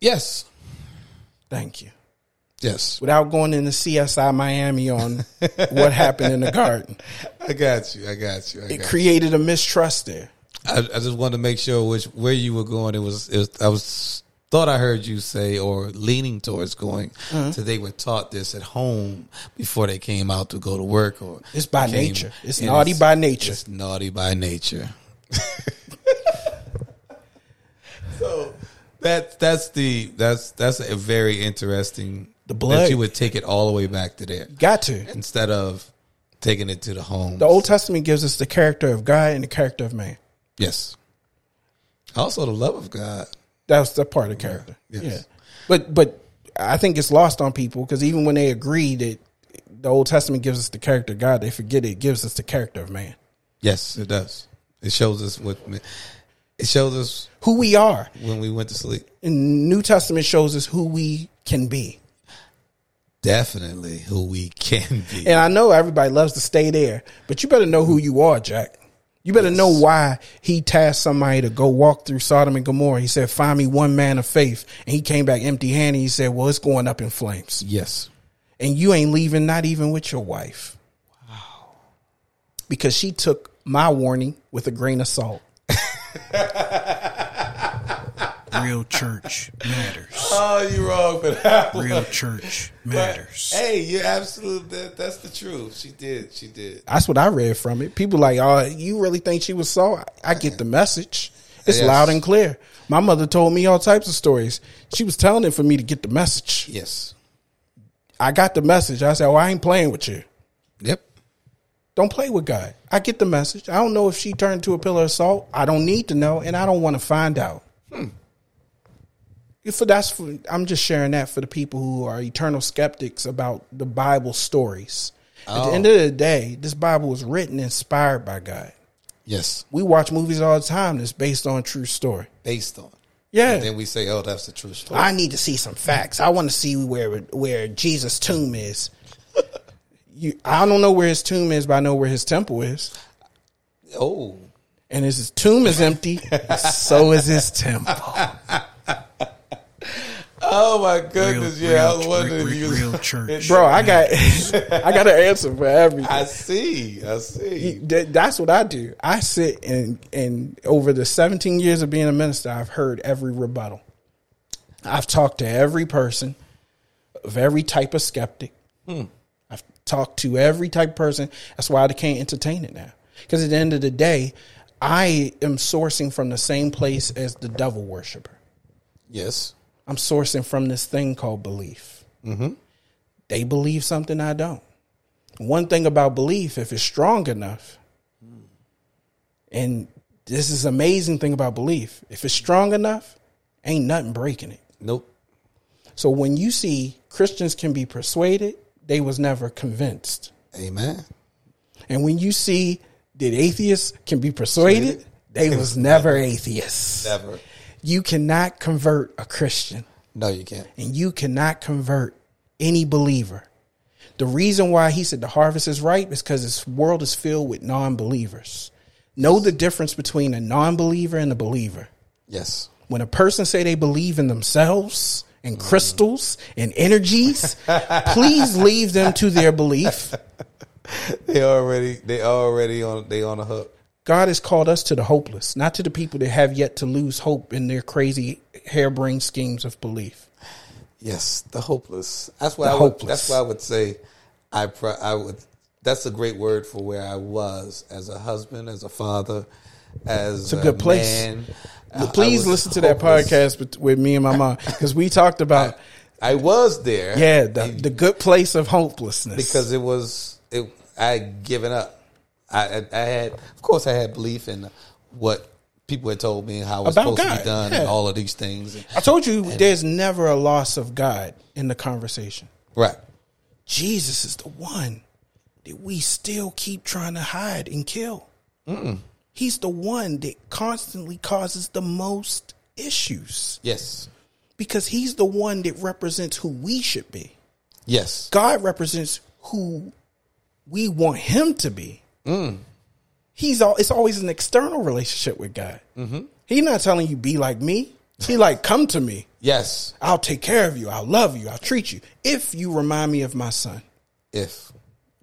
Yes. Thank you. Yes. Without going into CSI Miami on what happened in the garden, I got you. I got you. I it got you. created a mistrust there. I, I just wanted to make sure which where you were going. It was, it was I was thought I heard you say or leaning towards going Uh-huh. to they were taught this at home before they came out to go to work or It's by became- nature. It's naughty by nature. It's naughty by nature. so that that's the that's that's a very interesting The blood. that you would take it all the way back to there Got to. instead of taking it to the home. The Old Testament gives us the character of God and the character of man. yes. Also the love of God. That's the part of character. Yes. Yeah. But but I think it's lost on people because even when they agree that the Old Testament gives us the character of God, they forget it gives us the character of man. Yes, it does. It shows us what it shows us Who we are. when we went to sleep. And New Testament shows us who we can be. Definitely who we can be. And I know everybody loves to stay there, but you better know who you are, Jack. You better know why he tasked somebody to go walk through Sodom and Gomorrah. He said, Find me one man of faith. And he came back empty handed. He said, Well, it's going up in flames. yes. And you ain't leaving, not even with your wife. Wow. Because she took my warning with a grain of salt. Real church matters. Oh, you're wrong for that. Real church matters. Hey, you're absolute. That, that's the truth. She did. She did. That's what I read from it. People like, oh, you really think she was salt? I get the message. It's Yes. loud and clear. My mother told me all types of stories. She was telling it for me to get the message. Yes. I got the message. I said, Well, I ain't playing with you. Yep. Don't play with God. I get the message. I don't know if she turned to a pillar of salt. I don't need to know, and I don't want to find out. Hmm. If that's for, I'm just sharing that for the people who are eternal skeptics about the Bible stories. At the end oh. of the day, this Bible was written inspired by God. Yes, We watch movies all the time that's based on true story. based on. Yeah. And then we say, "Oh, that's the true story." I need to see some facts. I want to see where where Jesus' tomb is. You, I don't know where his tomb is, but I know where his temple is. oh, And his tomb is empty, so is his temple. oh my goodness! real, yeah, I was real, wondering. if you real, church. Bro, I got I got an answer for everything. I see. I see. That's what I do. I sit and and over the 17 years of being a minister, I've heard every rebuttal. I've talked to every person of every type of skeptic. Hmm. I've talked to every type of person. That's why I can't entertain it now. Because at the end of the day, I am sourcing from the same place as the devil worshiper. Yes. I'm sourcing from this thing called belief. Mm-hmm. They believe something I don't. One thing about belief, if it's strong enough, and this is amazing thing about belief, if it's strong enough, ain't nothing breaking it. Nope. So when you see Christians can be persuaded, they was never convinced. Amen. And when you see that atheists can be persuaded, they was never atheists. Never. You cannot convert a Christian. No, you can't. and you cannot convert any believer. The reason why he said the harvest is ripe is because this world is filled with non-believers. Know the difference between a non-believer and a believer. Yes. When a person say they believe in themselves and crystals and energies, please leave them to their belief. They already. They already on. They on a hook. God has called us to the hopeless, not to the people that have yet to lose hope in their crazy harebrained schemes of belief. Yes, the hopeless. That's why I would, hopeless. That's why I would say, I I would. That's a great word for where I was as a husband, as a father, as It's a good place. man. I- I Please listen to that podcast with, with me and my mom because we talked about I was there. yeah the, the good place of hopelessness because it was it. I had given up. I, I, had, of course, I had belief in what people had told me and how it was About supposed to be done yeah. and all of these things. I told you there's never a loss of God in the conversation. Right. Jesus is the one that we still keep trying to hide and kill. He's the one that constantly causes the most issues Yes. because he's the one that represents who we should be. Yes. God represents who we want him to be. Mm. He's all. It's always an external relationship with God. Mm-hmm. He's not telling you be like me. He like come to me. Yes. I'll take care of you. I'll love you. I'll treat you if you remind me of my son. If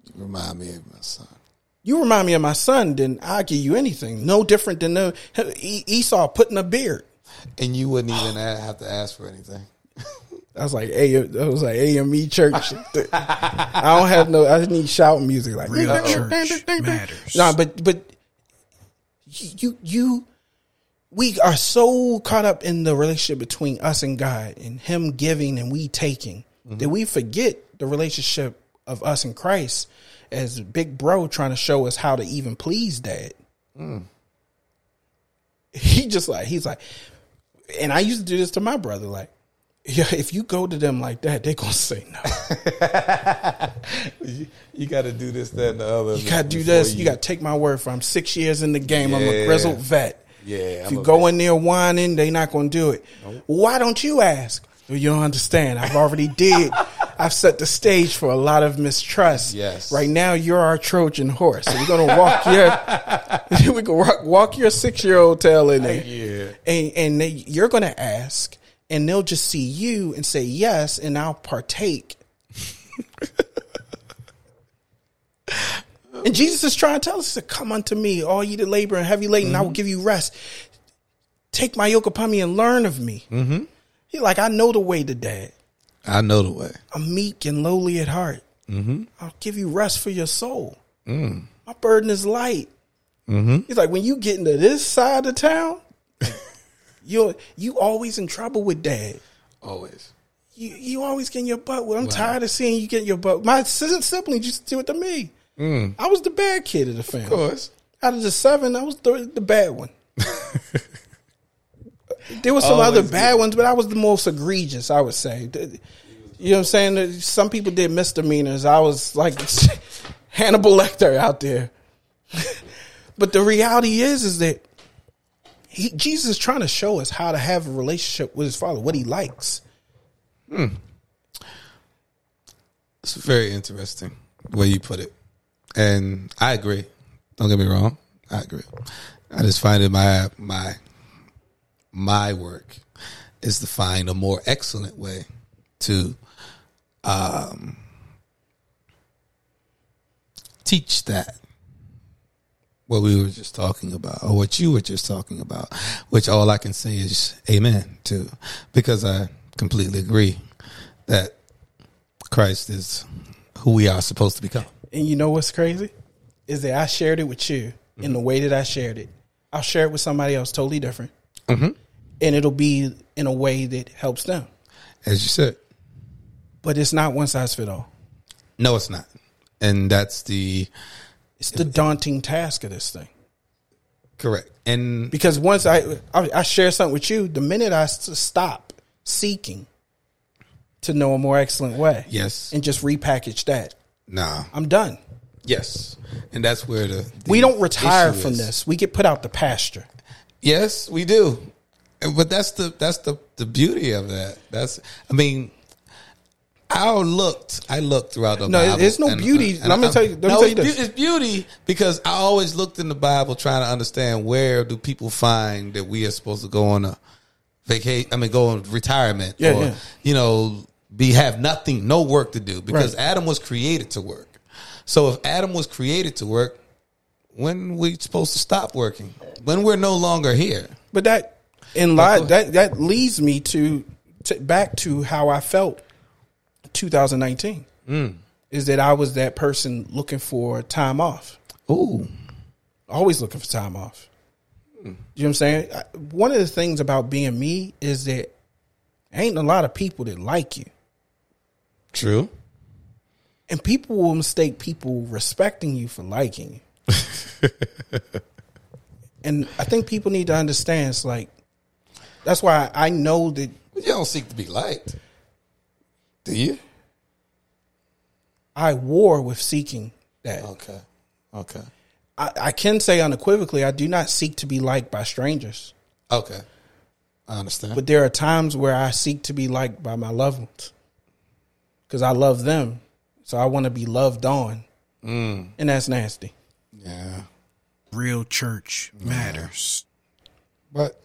you remind me of my son. You remind me of my son, then I'll give you anything. No different than the, Esau putting a beard. And you wouldn't even have to ask for anything. I was like, A, I was like AME church. I don't have no. I just need shouting music like Real church matters. No, but but you you we are so caught up in the relationship between us and God and Him giving and we taking that mm-hmm. we forget the relationship of us and Christ as Big Bro trying to show us how to even please Dad. Mm. He just like he's like, and I used to do this to my brother like. Yeah, if you go to them like that, they're gonna say no. You, you got to do this, that, and the other. You gotta do this. You, gotta take my word for. it. I'm six years in the game. I'm a grizzled vet. Yeah, If I'm you go vet. in there whining, they're not gonna do it. Why don't you ask? Well, you don't understand. I've already did. I've set the stage for a lot of mistrust. Yes. Right now, you're our Trojan horse. So we're gonna walk your. we can walk, walk your six year old tail in there. Yeah. And and they, you're gonna ask, and they'll just see you and say yes, and I'll partake. And Jesus is trying to tell us to come unto me, all ye that labor and heavy laden, I will give you rest. Take my yoke upon me and learn of me. Mm-hmm. He like, I know the way to dad. I know the way. I'm meek and lowly at heart. Mm-hmm. I'll give you rest for your soul. My burden is light. Mm-hmm. He's like, when you get into this side of town, you you always in trouble with dad. Always. You you always getting your butt. Well, I'm tired of seeing you get your butt. My si- siblings used to do it to me. Mm. I was the bad kid of the family. Of course. Out of the seven, I was the, the bad one. there were some other Always bad ones, but I was the most egregious, I would say. You know what I'm saying? Some people did misdemeanors. I was like Hannibal Lecter out there. but the reality is, is that he, Jesus is trying to show us how to have a relationship with his father, what he likes. It's very interesting the way you put it, and I agree. Don't get me wrong, I agree. I just find it my my my work is to find a more excellent way to um, teach that what we were just talking about, or what you were just talking about, which all I can say is amen to, because I completely agree that Christ is who we are supposed to become. And you know what's crazy? Is that I shared it with you in the mm-hmm. way that I shared it. I'll share it with somebody else totally different. Mm-hmm. And it'll be in a way that helps them. As you said, But it's not one size fit all. no, it's not, and that's the It's the daunting task of this thing. correct. And Because once I, I, I share something with you, the minute I stop seeking to know a more excellent way yes, and just repackage that, nah, I'm done. yes, and that's where the, the We don't retire from is. this. We get put out the pasture. Yes, we do. But that's the that's the the beauty of that. That's I mean, I looked. I looked throughout the No, Bible. there's no beauty. Let me I- tell you- let me no, tell you it's, this. it's beauty because I always looked in the Bible trying to understand where do people find that we are supposed to go on a vacation. I mean, go on retirement Yeah, or yeah. you know, be have nothing, no work to do because Right. Adam was created to work. So if Adam was created to work, when we supposed to stop working? When we're no longer here? But that in line that that leads me to, to back to how I felt 2019 mm. is that I was that person looking for time off, Ooh. always looking for time off. Mm. You know what I'm saying? One of the things about being me is that ain't a lot of people that like you, True. and people will mistake people respecting you for liking you. and I think people need to understand. It's like that's why I know that you don't seek to be liked. Do you? I war with seeking that. Okay. Okay. I, I can say unequivocally, I do not seek to be liked by strangers, Okay. I understand. but there are times where I seek to be liked by my loved ones because I love them. So I want to be loved on, Mm. and that's nasty. yeah. Real church matters. But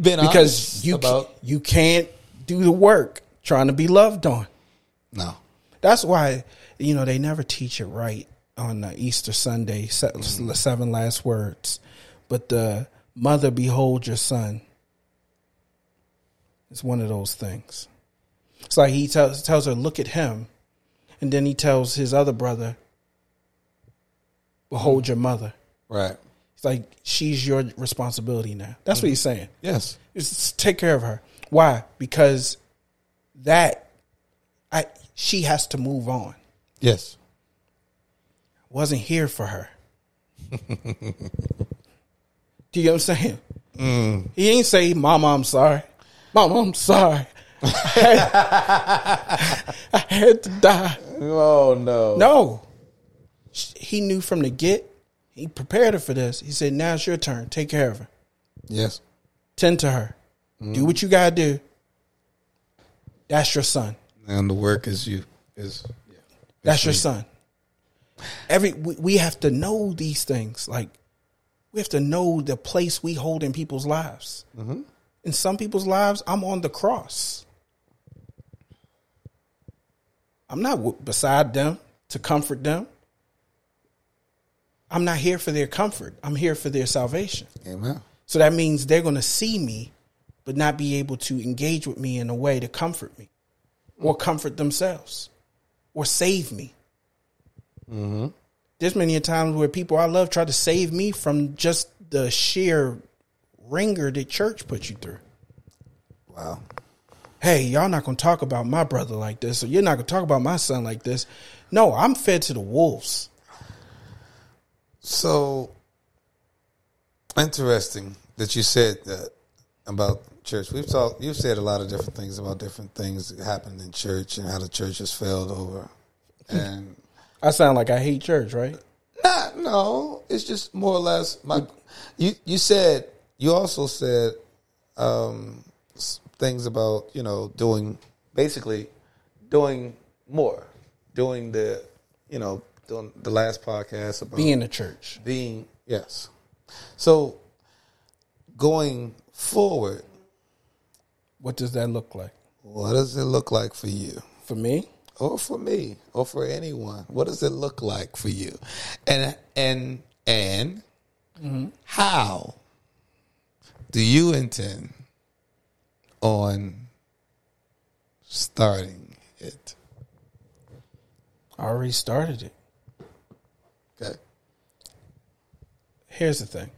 been Because you about you can't do the work trying to be loved on. no. That's why you know they never teach it right on Easter Sunday, se- mm-hmm. seven last words. But the mother, behold your son. It's one of those things. It's like he tells tells her, look at him, and then he tells his other brother, behold mm-hmm. your mother. Right. It's like she's your responsibility now. That's what he's mm-hmm. saying. Yes. Is to take care of her. Why? Because that I she has to move on. Yes. wasn't here for her. Do you know what I'm saying? He ain't say, Mama, I'm sorry. Mama, I'm sorry. I had, I had to die. Oh no. No. He knew from the get. He prepared her for this. He said, Now it's your turn. Take care of her. Yes. Tend to her. Do mm-hmm. what you got to do. That's your son. And the work is you is yeah. That's your son. Every we, we have to know these things. Like we have to know the place we hold in people's lives. Mm-hmm. In some people's lives, I'm on the cross. I'm not w- beside them to comfort them. I'm not here for their comfort. I'm here for their salvation. Amen. So that means they're going to see me, but not be able to engage with me in a way to comfort me or comfort themselves or save me. Mm-hmm. There's many a times where people I love try to save me from just the sheer wringer that church put you through. Wow. Hey, y'all not going to talk about my brother like this, or you're not going to talk about my son like this. No, I'm fed to the wolves. So interesting that you said that about church. We've talked. You've said a lot of different things about different things that happened in church and how the church has failed over. And I sound like I hate church, right? Nah, no, it's just more or less my. You you said you also said um, things about you know doing basically doing more, doing the you know doing the last podcast about Being a church. being yes. So going forward, What does that look like what does it look like for you? for me? or for me or for anyone what does it look like for you and and and mm-hmm. how do you intend on starting it I already started it. okay Here's the thing.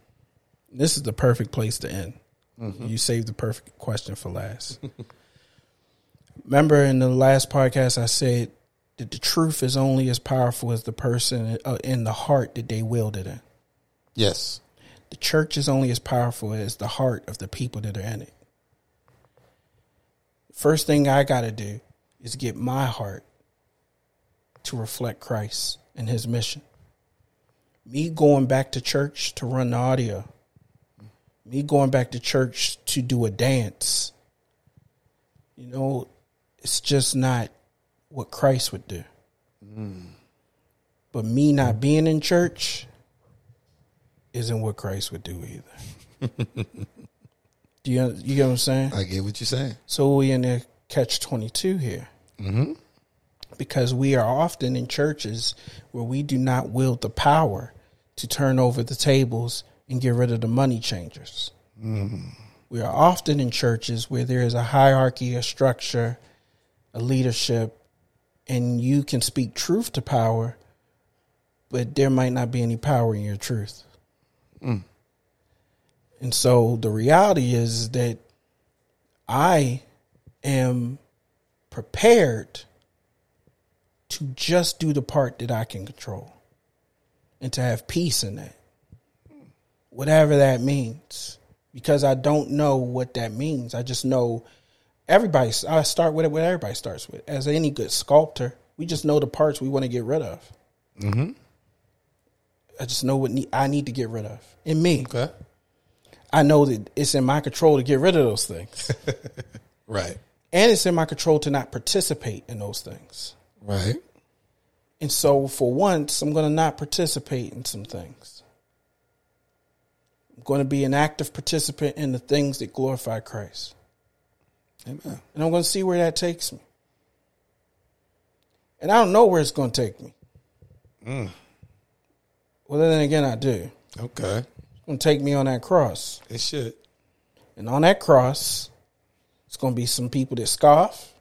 This is the perfect place to end. You saved the perfect question for last. Remember in the last podcast, I said that the truth is only as powerful as the person uh, in the heart that they willed it in. yes The church is only as powerful as the heart of the people that are in it. First thing I got to do is get my heart to reflect Christ and his mission. Me going back to church to run the audio, me going back to church to do a dance, you know, it's just not what Christ would do. But me not being in church isn't what Christ would do either. do you you get what I'm saying? i get what you're saying So we in the catch twenty two here, mm-hmm. because we are often in churches where we do not wield the power to turn over the tables and get rid of the money changers. We are often in churches where there is a hierarchy, a structure, a leadership, and you can speak truth to power, but there might not be any power in your truth. And so the reality is that I am prepared to just do the part that I can control and to have peace in that. Whatever that means. Because I don't know what that means. I just know everybody, I start with it what everybody starts with. As any good sculptor, we just know the parts we want to get rid of. Mm-hmm. I just know what I need to get rid of in me. okay I know that it's in my control to get rid of those things. right and it's in my control to not participate in those things. right And so for once, I'm going to not participate in some things. Going to be an active participant in the things that glorify Christ. amen And I'm going to see where that takes me. And I don't know where it's going to take me. Mm. Well, then again, I do. Okay. It's going to take me on that cross. it should And on that cross, it's going to be some people that scoff,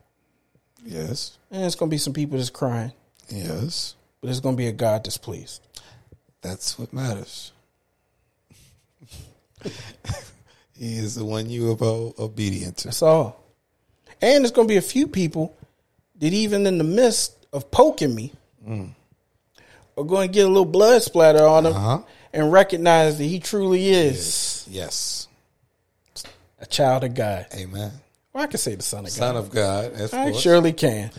yes and it's going to be some people that's crying, yes but it's going to be a God displeased. That's what matters. he is the one you are obedient to. That's all. And there's going to be a few people that, even in the midst of poking me, are going to get a little blood splatter on them Uh-huh. and recognize that he truly is Yes. a child of God. Amen. Well, I can say the son of Son God. Son of God. Of I course. surely can.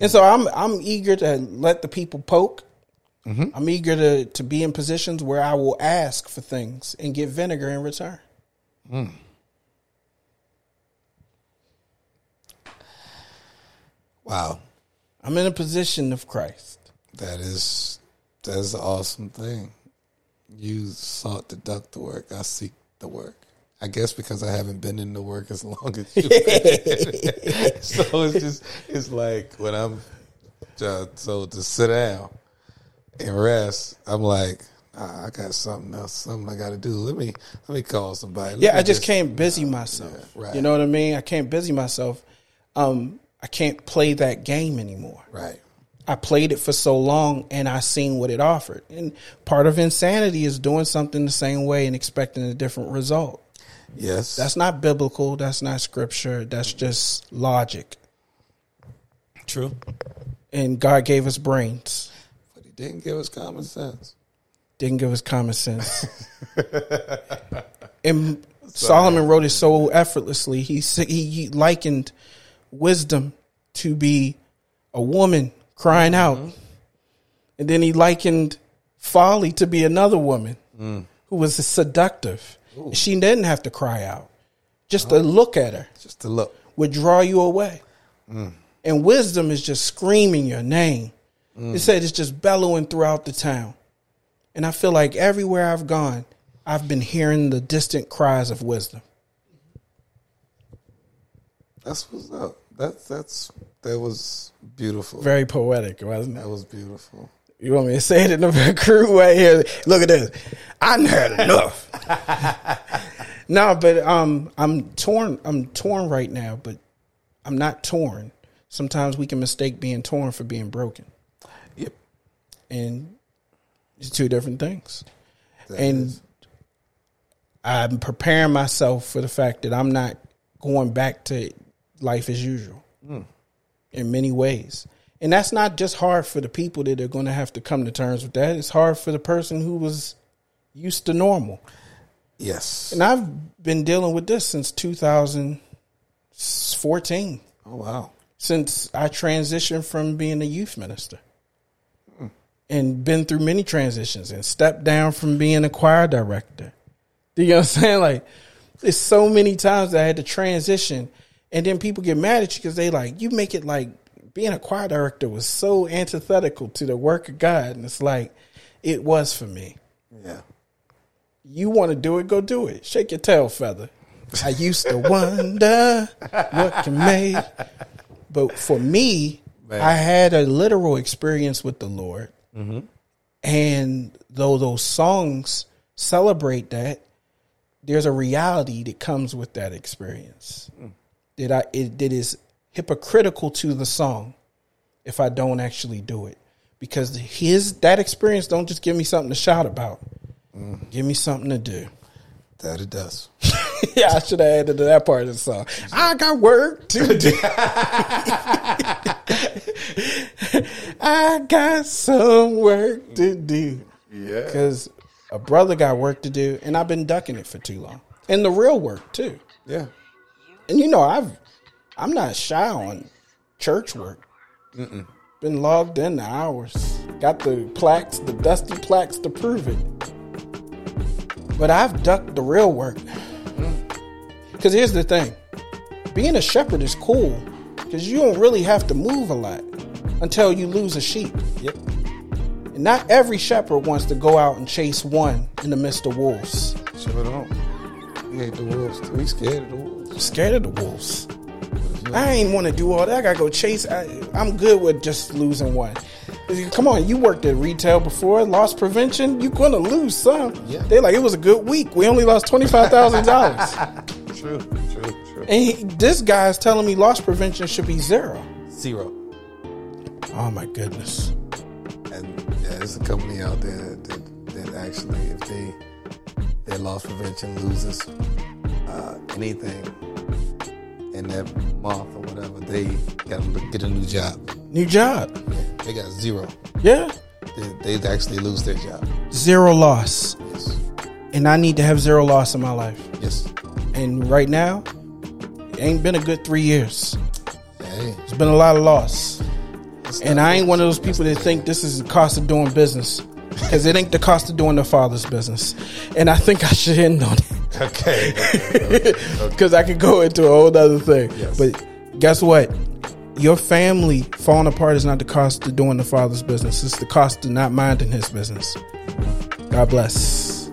And so I'm I'm eager to let the people poke. I'm eager to, to be in positions where I will ask for things and get vinegar in return. Wow. I'm in a position of Christ. That is that is an awesome thing. You sought to duck the work. I seek the work. I guess because I haven't been in the work as long as you. so it's just it's like when I'm uh, so to sit down and rest, I'm like, ah, I got something else, something I got to do. Let me let me call somebody. Let Yeah, me I just can't busy myself. Yeah, right. You know what I mean? I can't busy myself. Um, I can't play that game anymore. right. I played it for so long and I seen what it offered. And part of insanity is doing something the same way and expecting a different result. Yes, That's not biblical. That's not scripture. That's just logic. true. and God gave us brains. Didn't give us common sense. Didn't give us common sense. and Solomon wrote it so effortlessly. He he, he likened wisdom to be a woman crying out, mm-hmm. and then he likened folly to be another woman mm. who was seductive. She didn't have to cry out; just to look at her Just to look. would draw you away. Mm. And wisdom is just screaming your name. It said it's just bellowing throughout the town. And I feel like everywhere I've gone, I've been hearing the distant cries of wisdom. That's what's up. That's that's that was beautiful. Very poetic, wasn't that it? was beautiful. You want me to say it in a crude way here? Look at this. I had enough. no, but um, I'm torn. I'm torn right now, but I'm not torn. Sometimes we can mistake being torn for being broken. And it's two different things. That and is- I'm preparing myself for the fact that I'm not going back to life as usual hmm. in many ways. And that's not just hard for the people that are going to have to come to terms with that. It's hard for the person who was used to normal. yes. And I've been dealing with this since 2014, oh wow. since I transitioned from being a youth minister. And been through many transitions and stepped down from being a choir director. Do you know what I'm saying? Like, it's so many times that I had to transition, and then people get mad at you because they like you make it like being a choir director was so antithetical to the work of God, and it's like it was for me. Yeah. You want to do it, go do it. Shake your tail feather. I used to wonder what can make, but for me, Man. I had a literal experience with the Lord, Mm-hmm. and though those songs celebrate that, there's a reality that comes with that experience mm. that I it, that is hypocritical to the song if I don't actually do it because his that experience don't just give me something to shout about, mm. give me something to do. That it does. yeah, I should have added to that part of the song. I got work to do. I got some work to do. Yeah. Because a brother got work to do, and I've been ducking it for too long. And the real work too. Yeah. And you know, I've I'm not shy on church work. Been logged in the hours. Got the plaques, the dusty plaques to prove it. But I've ducked the real work. Mm. Because here's the thing being a shepherd is cool because you don't really have to move a lot until you lose a sheep. Yep. And not every shepherd wants to go out and chase one in the midst of wolves. Sure don't. We hate the wolves. too. We scared of the wolves. scared of the wolves. I ain't want to do all that. I gotta go chase. I, I'm good with just losing one. Come on, you worked at retail before, loss prevention. You're gonna lose some. Yeah. They like it was a good week. We only lost twenty five thousand dollars. True. True. True. And he, this is telling me loss prevention should be zero. Zero. Oh my goodness. And yeah, there's a company out there that, that, that actually, if they their loss prevention loses uh, anything in that month or whatever, they got to get a new job. New job. Yeah, They got zero. Yeah. They, they actually lose their job. Zero loss. Yes. And I need to have zero loss in my life. Yes. And right now, it ain't been a good three years. Hey. It's been a lot of loss. it's And I ain't one of those people that think this is the cost of doing business. Because it ain't the cost of doing the father's business. And I think I should end on it. Okay. okay, okay. Because I could go into a whole other thing. Yes. But guess what? Your family falling apart is not the cost of doing the father's business. It's the cost of not minding his business. God bless.